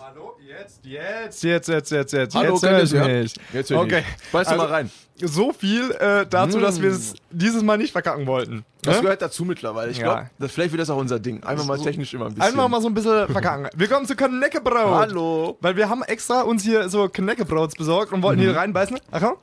Hallo, jetzt, jetzt, jetzt, jetzt, jetzt, jetzt. Hallo, jetzt kennt hör ihr ich ja? mich. Jetzt hör ich okay. dich. Beiß doch Also, mal rein. So viel äh, dazu, dass Mm. wir es dieses Mal nicht verkacken wollten. Das Ne? gehört dazu mittlerweile. Ich Ja. glaube, das vielleicht wird das auch unser Ding. Einfach mal technisch immer ein bisschen. Einfach mal so ein bisschen verkacken. Willkommen zu Kneckebrot. Hallo. Weil wir haben extra uns hier so Kneckebrauts besorgt und wollten hier reinbeißen. Achtung.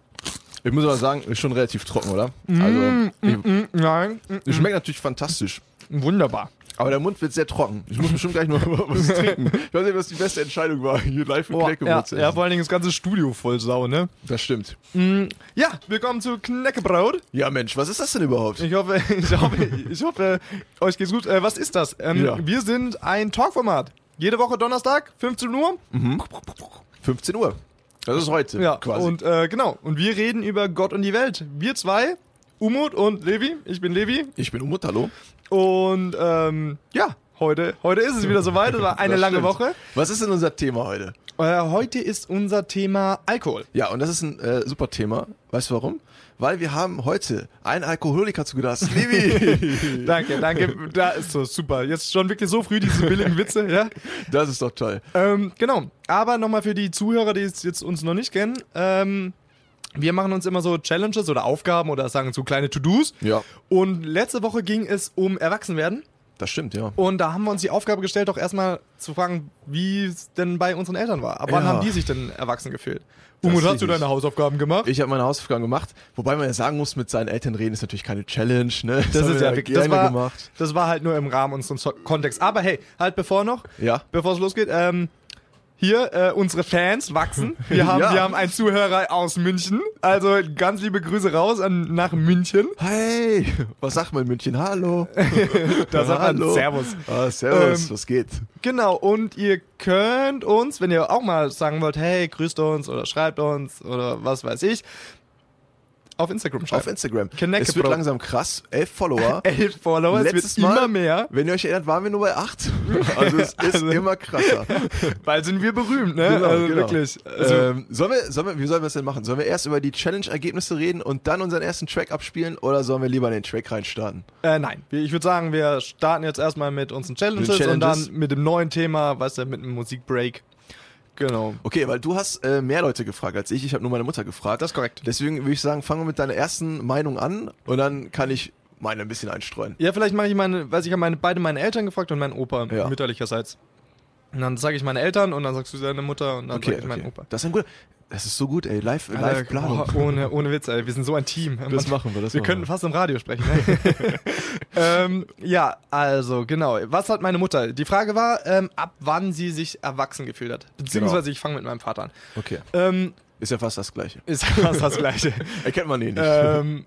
Ich muss aber sagen, ist schon relativ trocken, oder? Mm, Also, ich- mm, nein. Mm, es schmeckt natürlich fantastisch. Wunderbar. Aber der Mund wird sehr trocken. Ich muss bestimmt gleich noch was trinken. Ich weiß nicht, was die beste Entscheidung war, hier live im Oh, ja, Knäckebrot ja, essen. vor allen Dingen das ganze Studio voll Sau, ne? Das stimmt. Ja, willkommen zu Kneckebrot. Ja, Mensch, was ist das denn überhaupt? Ich hoffe, ich hoffe, ich hoffe euch geht's gut. Äh, was ist das? Ähm, Ja. Wir sind ein Talkformat. Jede Woche Donnerstag, 15 Uhr. 15 Uhr. Das ist heute Ja, quasi. und äh, genau. Und wir reden über Gott und die Welt. Wir zwei, Umut und Levi. Ich bin Levi. ich bin Umut, hallo. Und ähm, ja, heute, heute ist es wieder soweit. Es war eine Das lange stimmt. Woche. Was ist denn unser Thema heute? Äh, heute ist unser Thema Alkohol. Ja, und das ist ein äh, super Thema. Weißt du warum? Weil wir haben heute einen Alkoholiker zu Gast. Levi! Danke, danke. Da ist so super. Jetzt schon wirklich so früh diese billigen Witze, ja? das ist doch toll. Ähm, genau. Aber nochmal für die Zuhörer, die jetzt uns noch nicht kennen. Ähm, wir machen uns immer so Challenges oder Aufgaben oder sagen so kleine To-Dos. Ja, Und letzte Woche ging es um Erwachsenwerden. das stimmt, ja. Und da haben wir uns die Aufgabe gestellt, doch erstmal zu fragen, wie es denn bei unseren Eltern war. Ab wann Ja. haben die sich denn erwachsen gefühlt? Das Umut, hast du deine Hausaufgaben gemacht? Ich habe meine Hausaufgaben gemacht, wobei man ja sagen muss, mit seinen Eltern reden ist natürlich keine Challenge, ne? das haben ist ja wirklich, das war, gemacht. das war halt nur im Rahmen unseres Kontext. Aber hey, halt bevor noch, Ja. bevor es losgeht, ähm, hier, äh, unsere Fans wachsen. Wir haben, Ja. wir haben einen Zuhörer aus München. Also ganz liebe Grüße raus an, nach München. Hey, was sagt man in München? Hallo. Da sagt man Hallo. Servus. Ah, servus, Ähm, was geht? Genau, und ihr könnt uns, wenn ihr auch mal sagen wollt, hey, grüßt uns oder schreibt uns oder was weiß ich, auf Instagram schreiben. Auf Instagram. Knecke es wird langsam krass. Elf Follower. Elf Follower, es Letztes wird Mal- immer mehr. Wenn ihr euch erinnert, waren wir nur bei acht. Also es ist Also- immer krasser. Bald sind wir berühmt, ne? Genau, also genau. wirklich. Also, ähm, sollen wir, sollen wir, wie sollen wir es denn machen? Sollen wir erst über die Challenge-Ergebnisse reden und dann unseren ersten Track abspielen oder sollen wir lieber in den Track reinstarten? äh, nein, ich würde sagen, wir starten jetzt erstmal mit unseren Challenges, Mit und Challenges. dann mit dem neuen Thema, weißt du, mit einem Musikbreak. Genau. Okay, weil du hast äh, mehr Leute gefragt als ich. Ich habe nur meine Mutter gefragt. Das ist korrekt. Deswegen würde ich sagen, fangen wir mit deiner ersten Meinung an und dann kann ich meine ein bisschen einstreuen. Ja, vielleicht mache ich meine, weiß ich habe meine, beide meine Eltern gefragt und meinen Opa, Ja. mütterlicherseits. Und dann sage ich meine Eltern und dann sagst du deine Mutter und dann Okay, sage ich meinen okay. Opa. Das ist ein guter. Das ist so gut, ey. Live, Alter, live Planung. boah, ohne, ohne Witz, ey. Wir sind so ein Team. Das machen wir, das wir machen könnten wir. fast im Radio sprechen. Ne? ähm, ja, also genau. Was hat meine Mutter? Die Frage war, ähm, ab wann sie sich erwachsen gefühlt hat. Beziehungsweise ich fange mit meinem Vater an. Okay. Ähm, Ist ja fast das Gleiche. ist fast das Gleiche. Erkennt man eh nicht. ähm,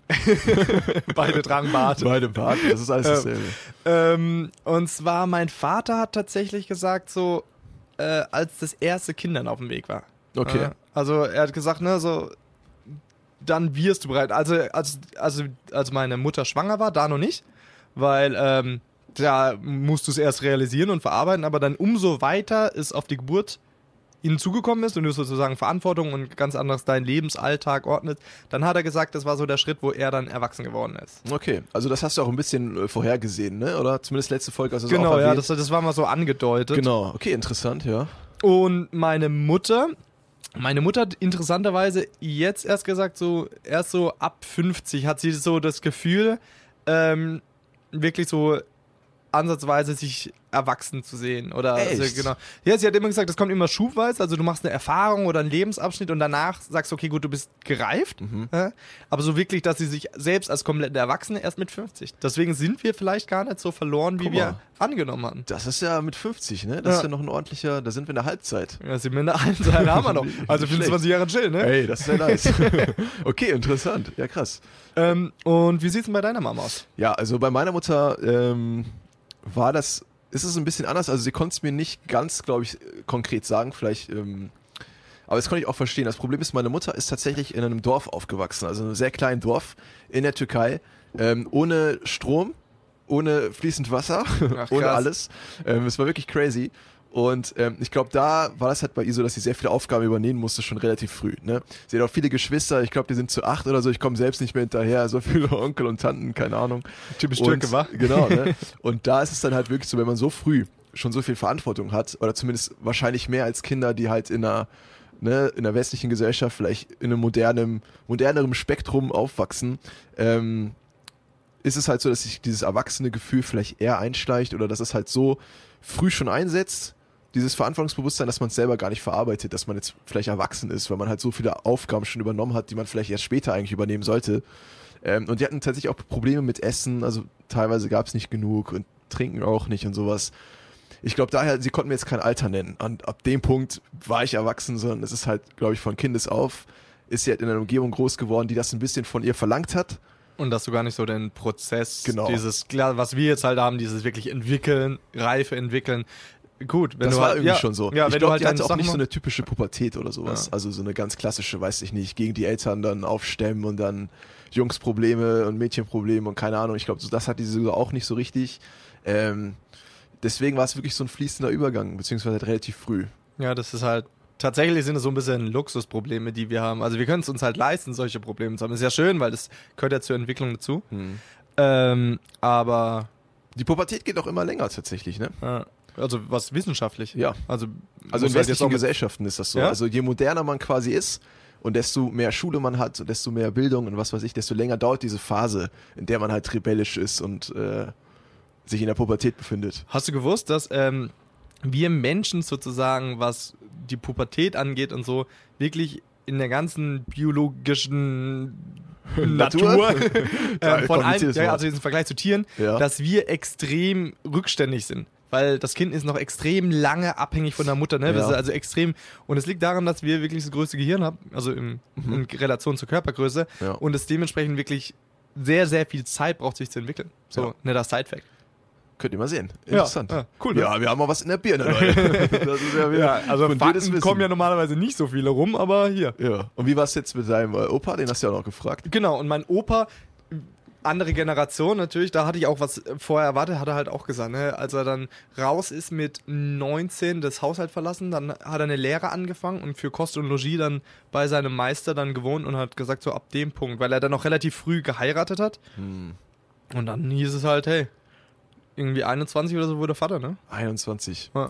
beide tragen Bart. Beide Part, das ist alles Ähm, dasselbe. Ähm, und zwar, mein Vater hat tatsächlich gesagt, so, äh, als das erste Kind dann auf dem Weg war. Okay. Äh, also, er hat gesagt, ne, so, dann wirst du bereit. Also, als, also, als meine Mutter schwanger war, da noch nicht, weil, ähm, da musst du es erst realisieren und verarbeiten, aber dann umso weiter es auf die Geburt hinzugekommen ist und du sozusagen Verantwortung und ganz anderes deinen Lebensalltag ordnest, dann hat er gesagt, das war so der Schritt, wo er dann erwachsen geworden ist. Okay, also das hast du auch ein bisschen äh, vorhergesehen, ne? Oder zumindest letzte Folge hast du Genau, auch ja, das, das war mal so angedeutet. Genau, okay, interessant, ja. Und meine Mutter, meine Mutter hat interessanterweise jetzt erst gesagt, so erst so ab 50 hat sie so das Gefühl, ähm, wirklich so ansatzweise sich erwachsen zu sehen. Oder also, genau. Ja, sie hat immer gesagt, das kommt immer schubweise, also du machst eine Erfahrung oder einen Lebensabschnitt und danach sagst du, okay, gut, du bist gereift. Mhm. Ja? Aber so wirklich, dass sie sich selbst als komplette Erwachsene erst mit 50. Deswegen sind wir vielleicht gar nicht so verloren, wie Guck wir mal. angenommen hatten. Das ist ja mit 50, ne? Das ist Ja. ja noch ein ordentlicher, da sind wir in der Halbzeit. Ja, sind wir in der alten Zeit, haben wir noch. Also Nicht 25 Jahre chill, ne? Ey, das ist ja nice. okay, interessant. Ja, krass. Ähm, und wie sieht's denn bei deiner Mama aus? Ja, also bei meiner Mutter ähm, war das, ist es ein bisschen anders. Also sie konnte es mir nicht ganz, glaube ich, konkret sagen. Vielleicht, ähm, aber das konnte ich auch verstehen. Das Problem ist, meine Mutter ist tatsächlich in einem Dorf aufgewachsen, also einem sehr kleinen Dorf in der Türkei, ähm, ohne Strom, ohne fließend Wasser, Ach, ohne alles. Ähm, es war wirklich crazy. Und ähm, ich glaube, da war das halt bei ihr so, dass sie sehr viele Aufgaben übernehmen musste, schon relativ früh. Ne? Sie hat auch viele Geschwister, ich glaube, die sind zu acht oder so, ich komme selbst nicht mehr hinterher, so viele Onkel und Tanten, keine Ahnung. Typisch Türke, wa? Genau, ne? Und da ist es dann halt wirklich so, wenn man so früh schon so viel Verantwortung hat, oder zumindest wahrscheinlich mehr als Kinder, die halt in einer, ne, in der westlichen Gesellschaft vielleicht in einem modernen, moderneren Spektrum aufwachsen, ähm, ist es halt so, dass sich dieses erwachsene Gefühl vielleicht eher einschleicht oder dass es halt so früh schon einsetzt, dieses Verantwortungsbewusstsein, dass man es selber gar nicht verarbeitet, dass man jetzt vielleicht erwachsen ist, weil man halt so viele Aufgaben schon übernommen hat, die man vielleicht erst später eigentlich übernehmen sollte. Ähm, und die hatten tatsächlich auch Probleme mit Essen, also teilweise gab es nicht genug und Trinken auch nicht und sowas. Ich glaube daher, sie konnten mir jetzt kein Alter nennen. Und ab dem Punkt war ich erwachsen, sondern es ist halt, glaube ich, von Kindes auf, ist sie halt in einer Umgebung groß geworden, die das ein bisschen von ihr verlangt hat. Und dass du gar nicht so den Prozess, Genau. dieses, klar, was wir jetzt halt haben, dieses wirklich entwickeln, Reife entwickeln. Gut, wenn das du war halt, irgendwie ja, schon so. Ja, ich wenn glaube, du halt die hatte auch Sachen nicht so eine typische Pubertät oder sowas. Ja. Also so eine ganz klassische, weiß ich nicht, gegen die Eltern dann aufstemmen und dann Jungsprobleme und Mädchenprobleme und keine Ahnung. Ich glaube, so, das hat diese sogar auch nicht so richtig. Ähm, deswegen war es wirklich so ein fließender Übergang, beziehungsweise halt relativ früh. Ja, das ist halt. Tatsächlich sind es so ein bisschen Luxusprobleme, die wir haben. Also wir können es uns halt leisten, solche Probleme zu haben. Ist ja schön, weil das gehört ja zur Entwicklung dazu. Ähm, aber Die Pubertät geht auch immer länger tatsächlich, ne? äh, also was wissenschaftlich. Ja. Also, Also in halt westlichen auch- Gesellschaften ist das so. Ja? Also je moderner man quasi ist und desto mehr Schule man hat und desto mehr Bildung und was weiß ich, desto länger dauert diese Phase, in der man halt rebellisch ist und äh, sich in der Pubertät befindet. Hast du gewusst, dass ähm, wir Menschen sozusagen, was die Pubertät angeht und so, wirklich in der ganzen biologischen Natur? Natur, ähm, von allen, kompliziertes ja, also im Vergleich zu Tieren, Ja. dass wir extrem rückständig sind. Weil das Kind ist noch extrem lange abhängig von der Mutter, ne? Ja. ist also extrem. Und es liegt daran, dass wir wirklich das größte Gehirn haben, also im, in Relation zur Körpergröße. Mhm. Ja. Und es dementsprechend wirklich sehr, sehr viel Zeit braucht, sich zu entwickeln. So, Ja. netter Side-Fact. Könnt ihr mal sehen. Interessant. ja, cool, ne? Ja, wir haben auch was in der Birne, Leute. das ist ja wieder Ja, also Fakten kommen ja normalerweise nicht so viele rum, aber hier. Ja. Und wie war es jetzt mit deinem Opa? Den hast du ja auch noch gefragt. Genau, und mein Opa, andere Generation natürlich, da hatte ich auch was vorher erwartet, hat er halt auch gesagt, ne? als er dann raus ist mit 19 das Haushalt verlassen, dann hat er eine Lehre angefangen und für Kost und Logis dann bei seinem Meister dann gewohnt und hat gesagt, so ab dem Punkt, weil er dann noch relativ früh geheiratet hat Hm. und dann hieß es halt, hey, irgendwie 21 oder so wurde Vater, ne? 21. Ja.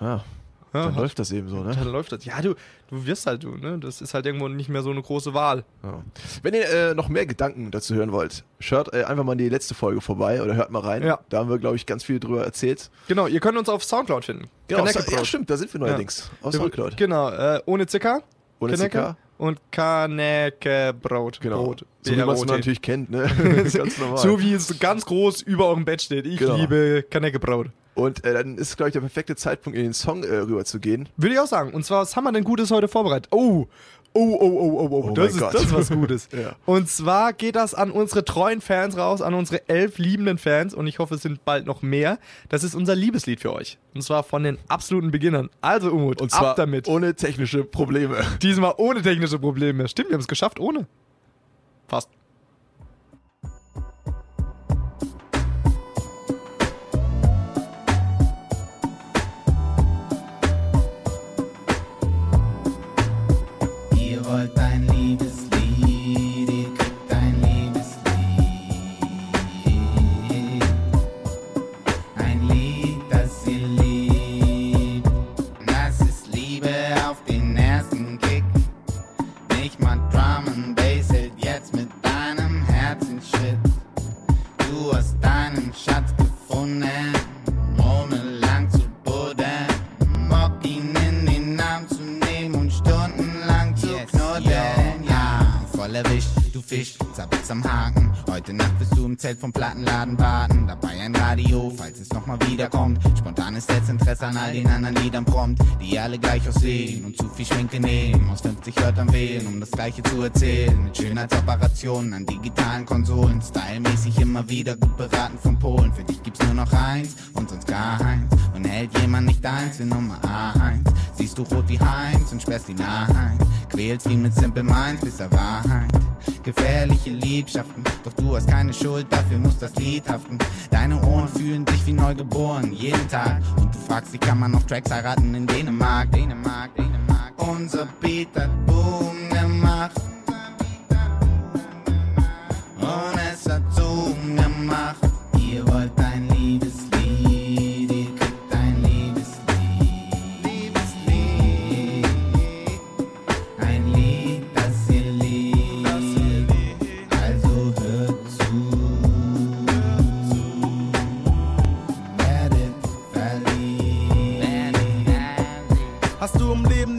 Ja, Ja, dann läuft das eben so, ne? dann läuft das. Ja, du, du wirst halt du, ne? Das ist halt irgendwo nicht mehr so eine große Wahl. Ja. Wenn ihr äh, noch mehr Gedanken dazu hören wollt, schaut äh, einfach mal in die letzte Folge vorbei oder hört mal rein. Ja. Da haben wir, glaube ich, ganz viel drüber erzählt. Genau, ihr könnt uns auf Soundcloud finden. Genau, Kanäke ja, stimmt, da sind wir neuerdings. Ja, Soundcloud. Genau, äh, ohne CK. Ohne CK. Und Kanäkebrot. Genau. Brot. So wie man es natürlich kennt, ne? ganz normal. So wie es ganz groß über eurem Bett steht. Ich Genau. liebe Kanäkebrot. Und äh, dann ist, glaube ich, der perfekte Zeitpunkt, in den Song äh, rüber zu gehen. Würde ich auch sagen. Und zwar, was haben wir denn Gutes heute vorbereitet? Oh, oh, oh, oh, oh, oh. Oh das, ist, das ist was Gutes. Ja. Und zwar geht das an unsere treuen Fans raus, an unsere elf liebenden Fans. Und ich hoffe, es sind bald noch mehr. Das ist unser Liebeslied für euch. Und zwar von den absoluten Beginnern. Also, Umut, Und zwar ab damit. ohne technische Probleme. Diesmal ohne technische Probleme. Stimmt, wir haben es geschafft, ohne. Fast. Ihr wollt Heute Nacht bist du im Zelt vom Plattenladen warten. Dabei ein Radio, falls es nochmal wiederkommt. Spontanes Interesse an all den anderen Liedern prompt, die alle gleich aussehen und zu viel Schminke nehmen. Aus 50 Wörtern wählen, um das Gleiche zu erzählen. Mit Schönheitsoperationen an digitalen Konsolen. Stylmäßig immer wieder gut beraten von Polen. Für dich gibt's nur noch eins und sonst gar eins. Und hält jemand nicht eins für Nummer eins. Siehst du rot wie Heinz und sperrst ihn ein. Quälst ihn mit Simple Minds bis er Wahrheit. Gefährliche Liebschaften, doch du hast keine Schuld, dafür muss das Lied haften. Deine Ohren fühlen sich wie neugeboren, jeden Tag. Und du fragst dich, kann man noch Tracks heiraten in Dänemark, Dänemark, Dänemark. Unser Beat hat Boom gemacht. Und es hat Zoom gemacht.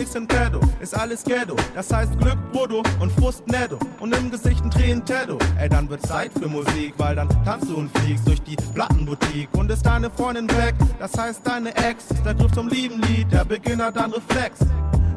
Nichts in Pedo, ist alles Ghetto. Das heißt Glück, Brutto und Frust netto. Und im Gesicht ein Tränen Teddo. Ey, dann wird Zeit für Musik, weil dann tanzt du und fliegst durch die Plattenboutique. Und ist deine Freundin weg, das heißt deine Ex. Der Griff zum lieben Lied, der Beginner dann Reflex.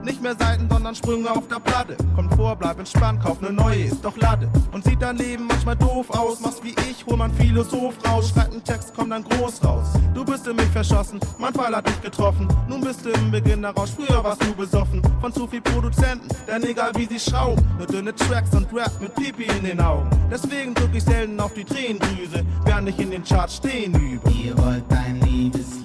Nicht mehr Seiten, sondern Sprünge auf der Platte. Kommt vor, bleib entspannt, kauf ne neue, ist doch Latte. Und sieht dein Leben manchmal doof aus. Machst wie ich, hol man Philosoph raus. Schreibt einen Text, komm dann groß raus. Du bist in mich verschossen, mein Fall hat dich getroffen. Nun bist du im Beginnerrausch, früher warst du besoffen. Von zu viel Produzenten, denn egal wie sie schrauben. Nur dünne Tracks und Rap mit Pipi in den Augen. Deswegen drück ich selten auf die Tränendrüse, während ich in den Charts stehen übe. Ihr wollt ein Liebeslied,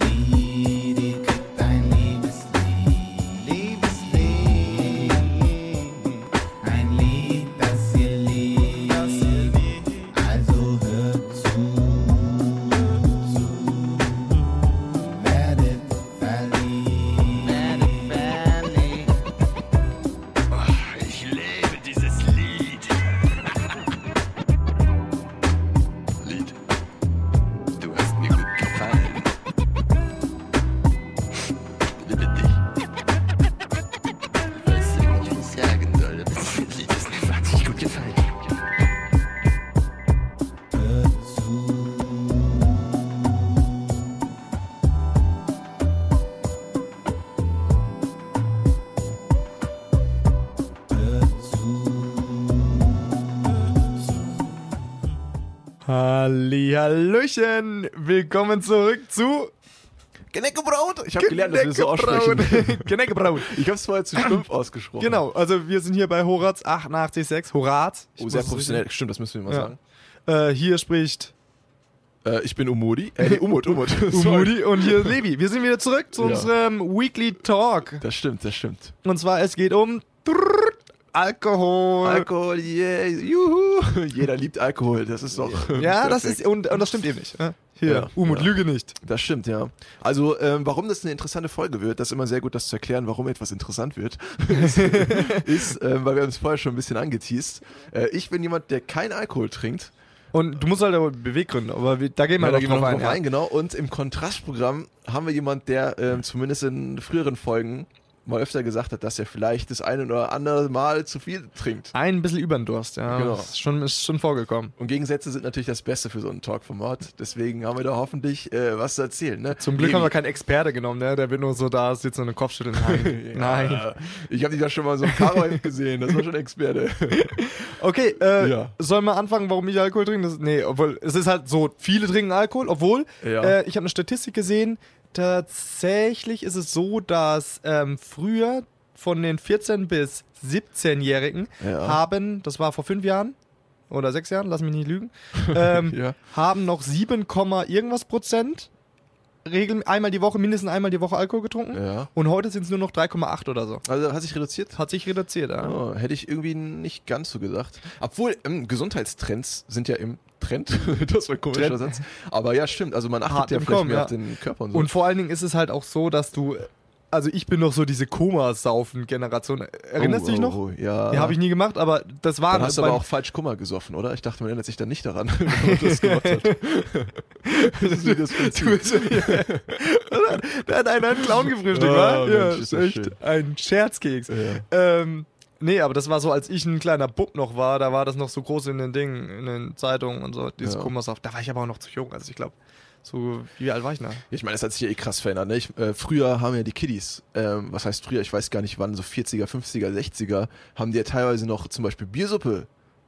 Hallihallöchen! Willkommen zurück zu Geneckebraut! Ich habe gelernt, dass wir so aussprechen. Geneckebraut. Ich habe es vorher zu stumpf ausgesprochen. Genau, also wir sind hier bei Horaz 886. Horaz. Oh, sehr professionell. Stimmt, das müssen wir mal Ja. sagen. Äh, hier spricht Äh, ich bin Umudi. Äh, nee, Umut, Umut. Umudi und hier Levi. Wir sind wieder zurück zu Ja. unserem Weekly Talk. Das stimmt, das stimmt. Und zwar, es geht um Alkohol. Alkohol, yeah, juhu. Jeder liebt Alkohol, das ist doch. ja, das ist, und, und das stimmt eben nicht. ne? Hier, Ja, Umut, ja. lüge nicht. Das stimmt, ja. Also, ähm, warum das eine interessante Folge wird, das ist immer sehr gut, das zu erklären, warum etwas interessant wird, ist, ähm, weil wir haben es vorher schon ein bisschen angeteased. Äh, ich bin jemand, der keinen Alkohol trinkt. Und du musst halt aber Beweggründe, aber wir, da gehen wir Ja, noch gehen wir drauf noch ein. drauf ja. genau. Und im Kontrastprogramm haben wir jemand, der ähm, zumindest in früheren Folgen mal öfter gesagt hat, dass er vielleicht das eine oder andere Mal zu viel trinkt. Ein bisschen über den Durst, ja. Genau. Ist schon, ist schon vorgekommen. Und Gegensätze sind natürlich das Beste für so ein Talkformat. Deswegen haben wir da hoffentlich äh, was zu erzählen. Ne? Zum Glück haben wir keinen Experte genommen, ne? Der wird nur so da, sitzt und den Kopf schütteln. Nein. Nein. Ja, ich habe dich ja schon mal so ein Karo gesehen, das war schon Experte. Okay, äh, Ja. sollen wir anfangen, warum ich Alkohol trinke? Das, nee, obwohl, es ist halt so, viele trinken Alkohol, obwohl, Ja. äh, ich habe eine Statistik gesehen, tatsächlich ist es so, dass ähm, früher von den 14- bis 17-Jährigen Ja. haben, das war vor fünf Jahren oder sechs Jahren, lass mich nicht lügen, ähm, Ja. haben noch 7, Komma irgendwas Prozent regel einmal die Woche, mindestens einmal die Woche Alkohol getrunken. Ja. Und heute sind es nur noch 3,8 oder so. Also hat sich reduziert? Hat sich reduziert, ja. Oh, hätte ich irgendwie nicht ganz so gedacht. Obwohl, ähm, Gesundheitstrends sind ja im Trend. das war ein komischer Trend. Satz. Aber ja, stimmt. Also man achtet Hart ja vielleicht Kommen, mehr ja. auf den Körper und so. Und vor allen Dingen ist es halt auch so, dass du. Also ich bin noch so diese Koma-Saufen-Generation. Erinnerst du dich noch? Oh, ja. Ja, habe ich nie gemacht, aber das war Dann hast du beim- aber auch falsch Kummer gesoffen, oder? Ich dachte, man erinnert sich dann nicht daran, wenn man das gemacht hat. das ist wie das Der hat einen, einen Clown gefrühstückt, Oh, wa? Mensch, Ja, ist echt schön. ein Scherzkeks. Ja. Ähm, nee, aber das war so, als ich ein kleiner Bub noch war, da war das noch so groß in den Dingen, in den Zeitungen und so, dieses Ja. Koma-Saft. Da war ich aber auch noch zu jung, also ich glaube, so, wie alt war ich da? Ich meine, das hat sich ja eh krass verändert. Ne? Ich, äh, früher haben ja die Kiddies, ähm, was heißt früher, ich weiß gar nicht wann, so 40er, 50er, 60er, haben die ja teilweise noch zum Beispiel Biersuppe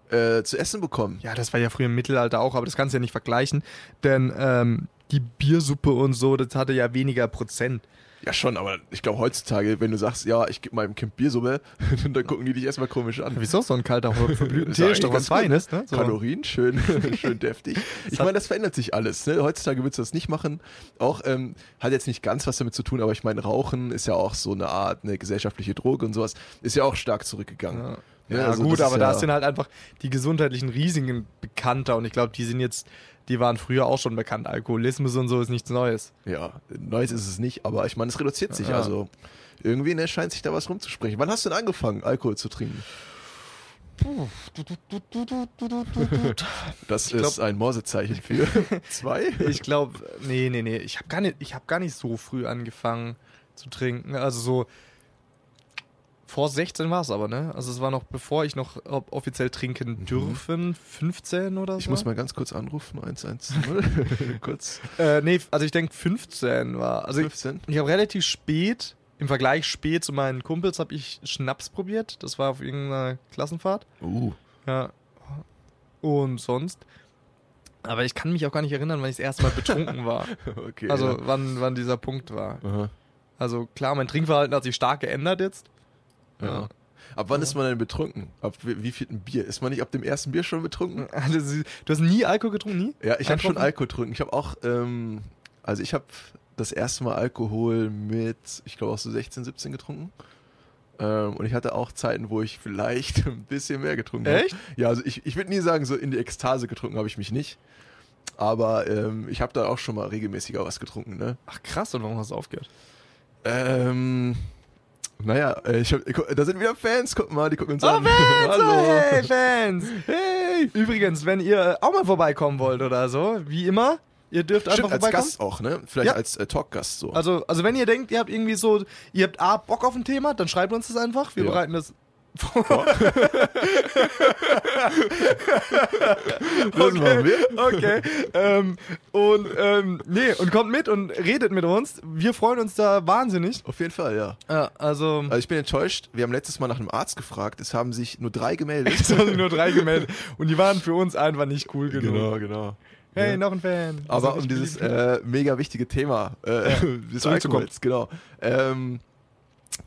äh, zu essen bekommen. Ja, das war ja früher im Mittelalter auch, aber das kannst du ja nicht vergleichen, denn ähm, die Biersuppe und so, das hatte ja weniger Prozent. Ja, schon, aber ich glaube heutzutage, wenn du sagst, ja, ich gebe meinem Kind Biersuppe, dann gucken die dich erstmal komisch an. Wieso so ein kalter verblühten Ist doch was. Feines, ne? So. Kalorien, schön, schön deftig. Ich meine, das verändert sich alles. Ne? Heutzutage würdest du das nicht machen. Auch ähm, hat jetzt nicht ganz was damit zu tun, aber ich meine, Rauchen ist ja auch so eine Art eine gesellschaftliche Droge und sowas. Ist ja auch stark zurückgegangen. Ja, Ne, ja also gut, aber ist da ja- sind halt einfach die gesundheitlichen Risiken bekannter und ich glaube, die sind jetzt, die waren früher auch schon bekannt. Alkoholismus und so ist nichts Neues. Ja, Neues ist es nicht, aber ich meine, es reduziert sich. Ja. Also irgendwie ne, scheint sich da was rumzusprechen. Wann hast du denn angefangen, Alkohol zu trinken? Das glaub- ist ein Morsezeichen für zwei. Ich glaube, nee, nee, nee, ich habe gar nicht, ich habe gar nicht so früh angefangen zu trinken. Also so Vor 16 war es aber, ne? Also es war noch bevor ich noch offiziell trinken dürfen, 15 oder so. Ich muss mal ganz kurz anrufen, 110. kurz. Äh, nee, also ich denke 15 war. Also ich, 15. ich habe relativ spät, im Vergleich spät zu meinen Kumpels, habe ich Schnaps probiert. Das war auf irgendeiner Klassenfahrt. Uh. Ja. Und sonst. Aber ich kann mich auch gar nicht erinnern, wann ich das erste Mal betrunken war. Okay. Also ja. wann, wann dieser Punkt war. Aha. Also klar, mein Trinkverhalten hat sich stark geändert jetzt. Ja. Ab wann ist man denn betrunken? Ab wie, wie viel Bier? Ist man nicht ab dem ersten Bier schon betrunken? Also, du hast nie Alkohol getrunken, nie? Ja, ich habe schon? Alkohol getrunken. Ich habe auch, ähm, also ich habe das erste Mal Alkohol mit, ich glaube auch so 16, 17 getrunken. Ähm, und ich hatte auch Zeiten, wo ich vielleicht ein bisschen mehr getrunken habe. Echt? Ja, also ich, ich würde nie sagen, so in die Ekstase getrunken habe ich mich nicht. Aber ähm, ich habe da auch schon mal regelmäßiger was getrunken, ne? Ach krass, und warum hast du aufgehört? Ähm, naja, äh, ich hab, da sind wieder Fans, guck mal, die gucken uns an. Hallo! Hey, Fans! Hey! Übrigens, wenn ihr auch mal vorbeikommen wollt oder so, wie immer, ihr dürft Stimmt, einfach als vorbeikommen. Gast auch, ne? Vielleicht Ja. als äh, Talkgast so. Also, also wenn ihr denkt, ihr habt irgendwie so, ihr habt A, Bock auf ein Thema, dann schreibt uns das einfach. Wir Ja. bereiten das. Das machen wir. Okay. ähm, und ähm, nee, und kommt mit und redet mit uns. Wir freuen uns da wahnsinnig. Auf jeden Fall, ja. Ja, also. Also ich bin enttäuscht. Wir haben letztes Mal nach einem Arzt gefragt. Es haben sich nur drei gemeldet. Es haben sich nur drei gemeldet. Und die waren für uns einfach nicht cool genug. genau. Hey, Ja. noch ein Fan. Aber Also um dieses äh, mega wichtige Thema äh, des zurückzukommen. Genau. Ähm,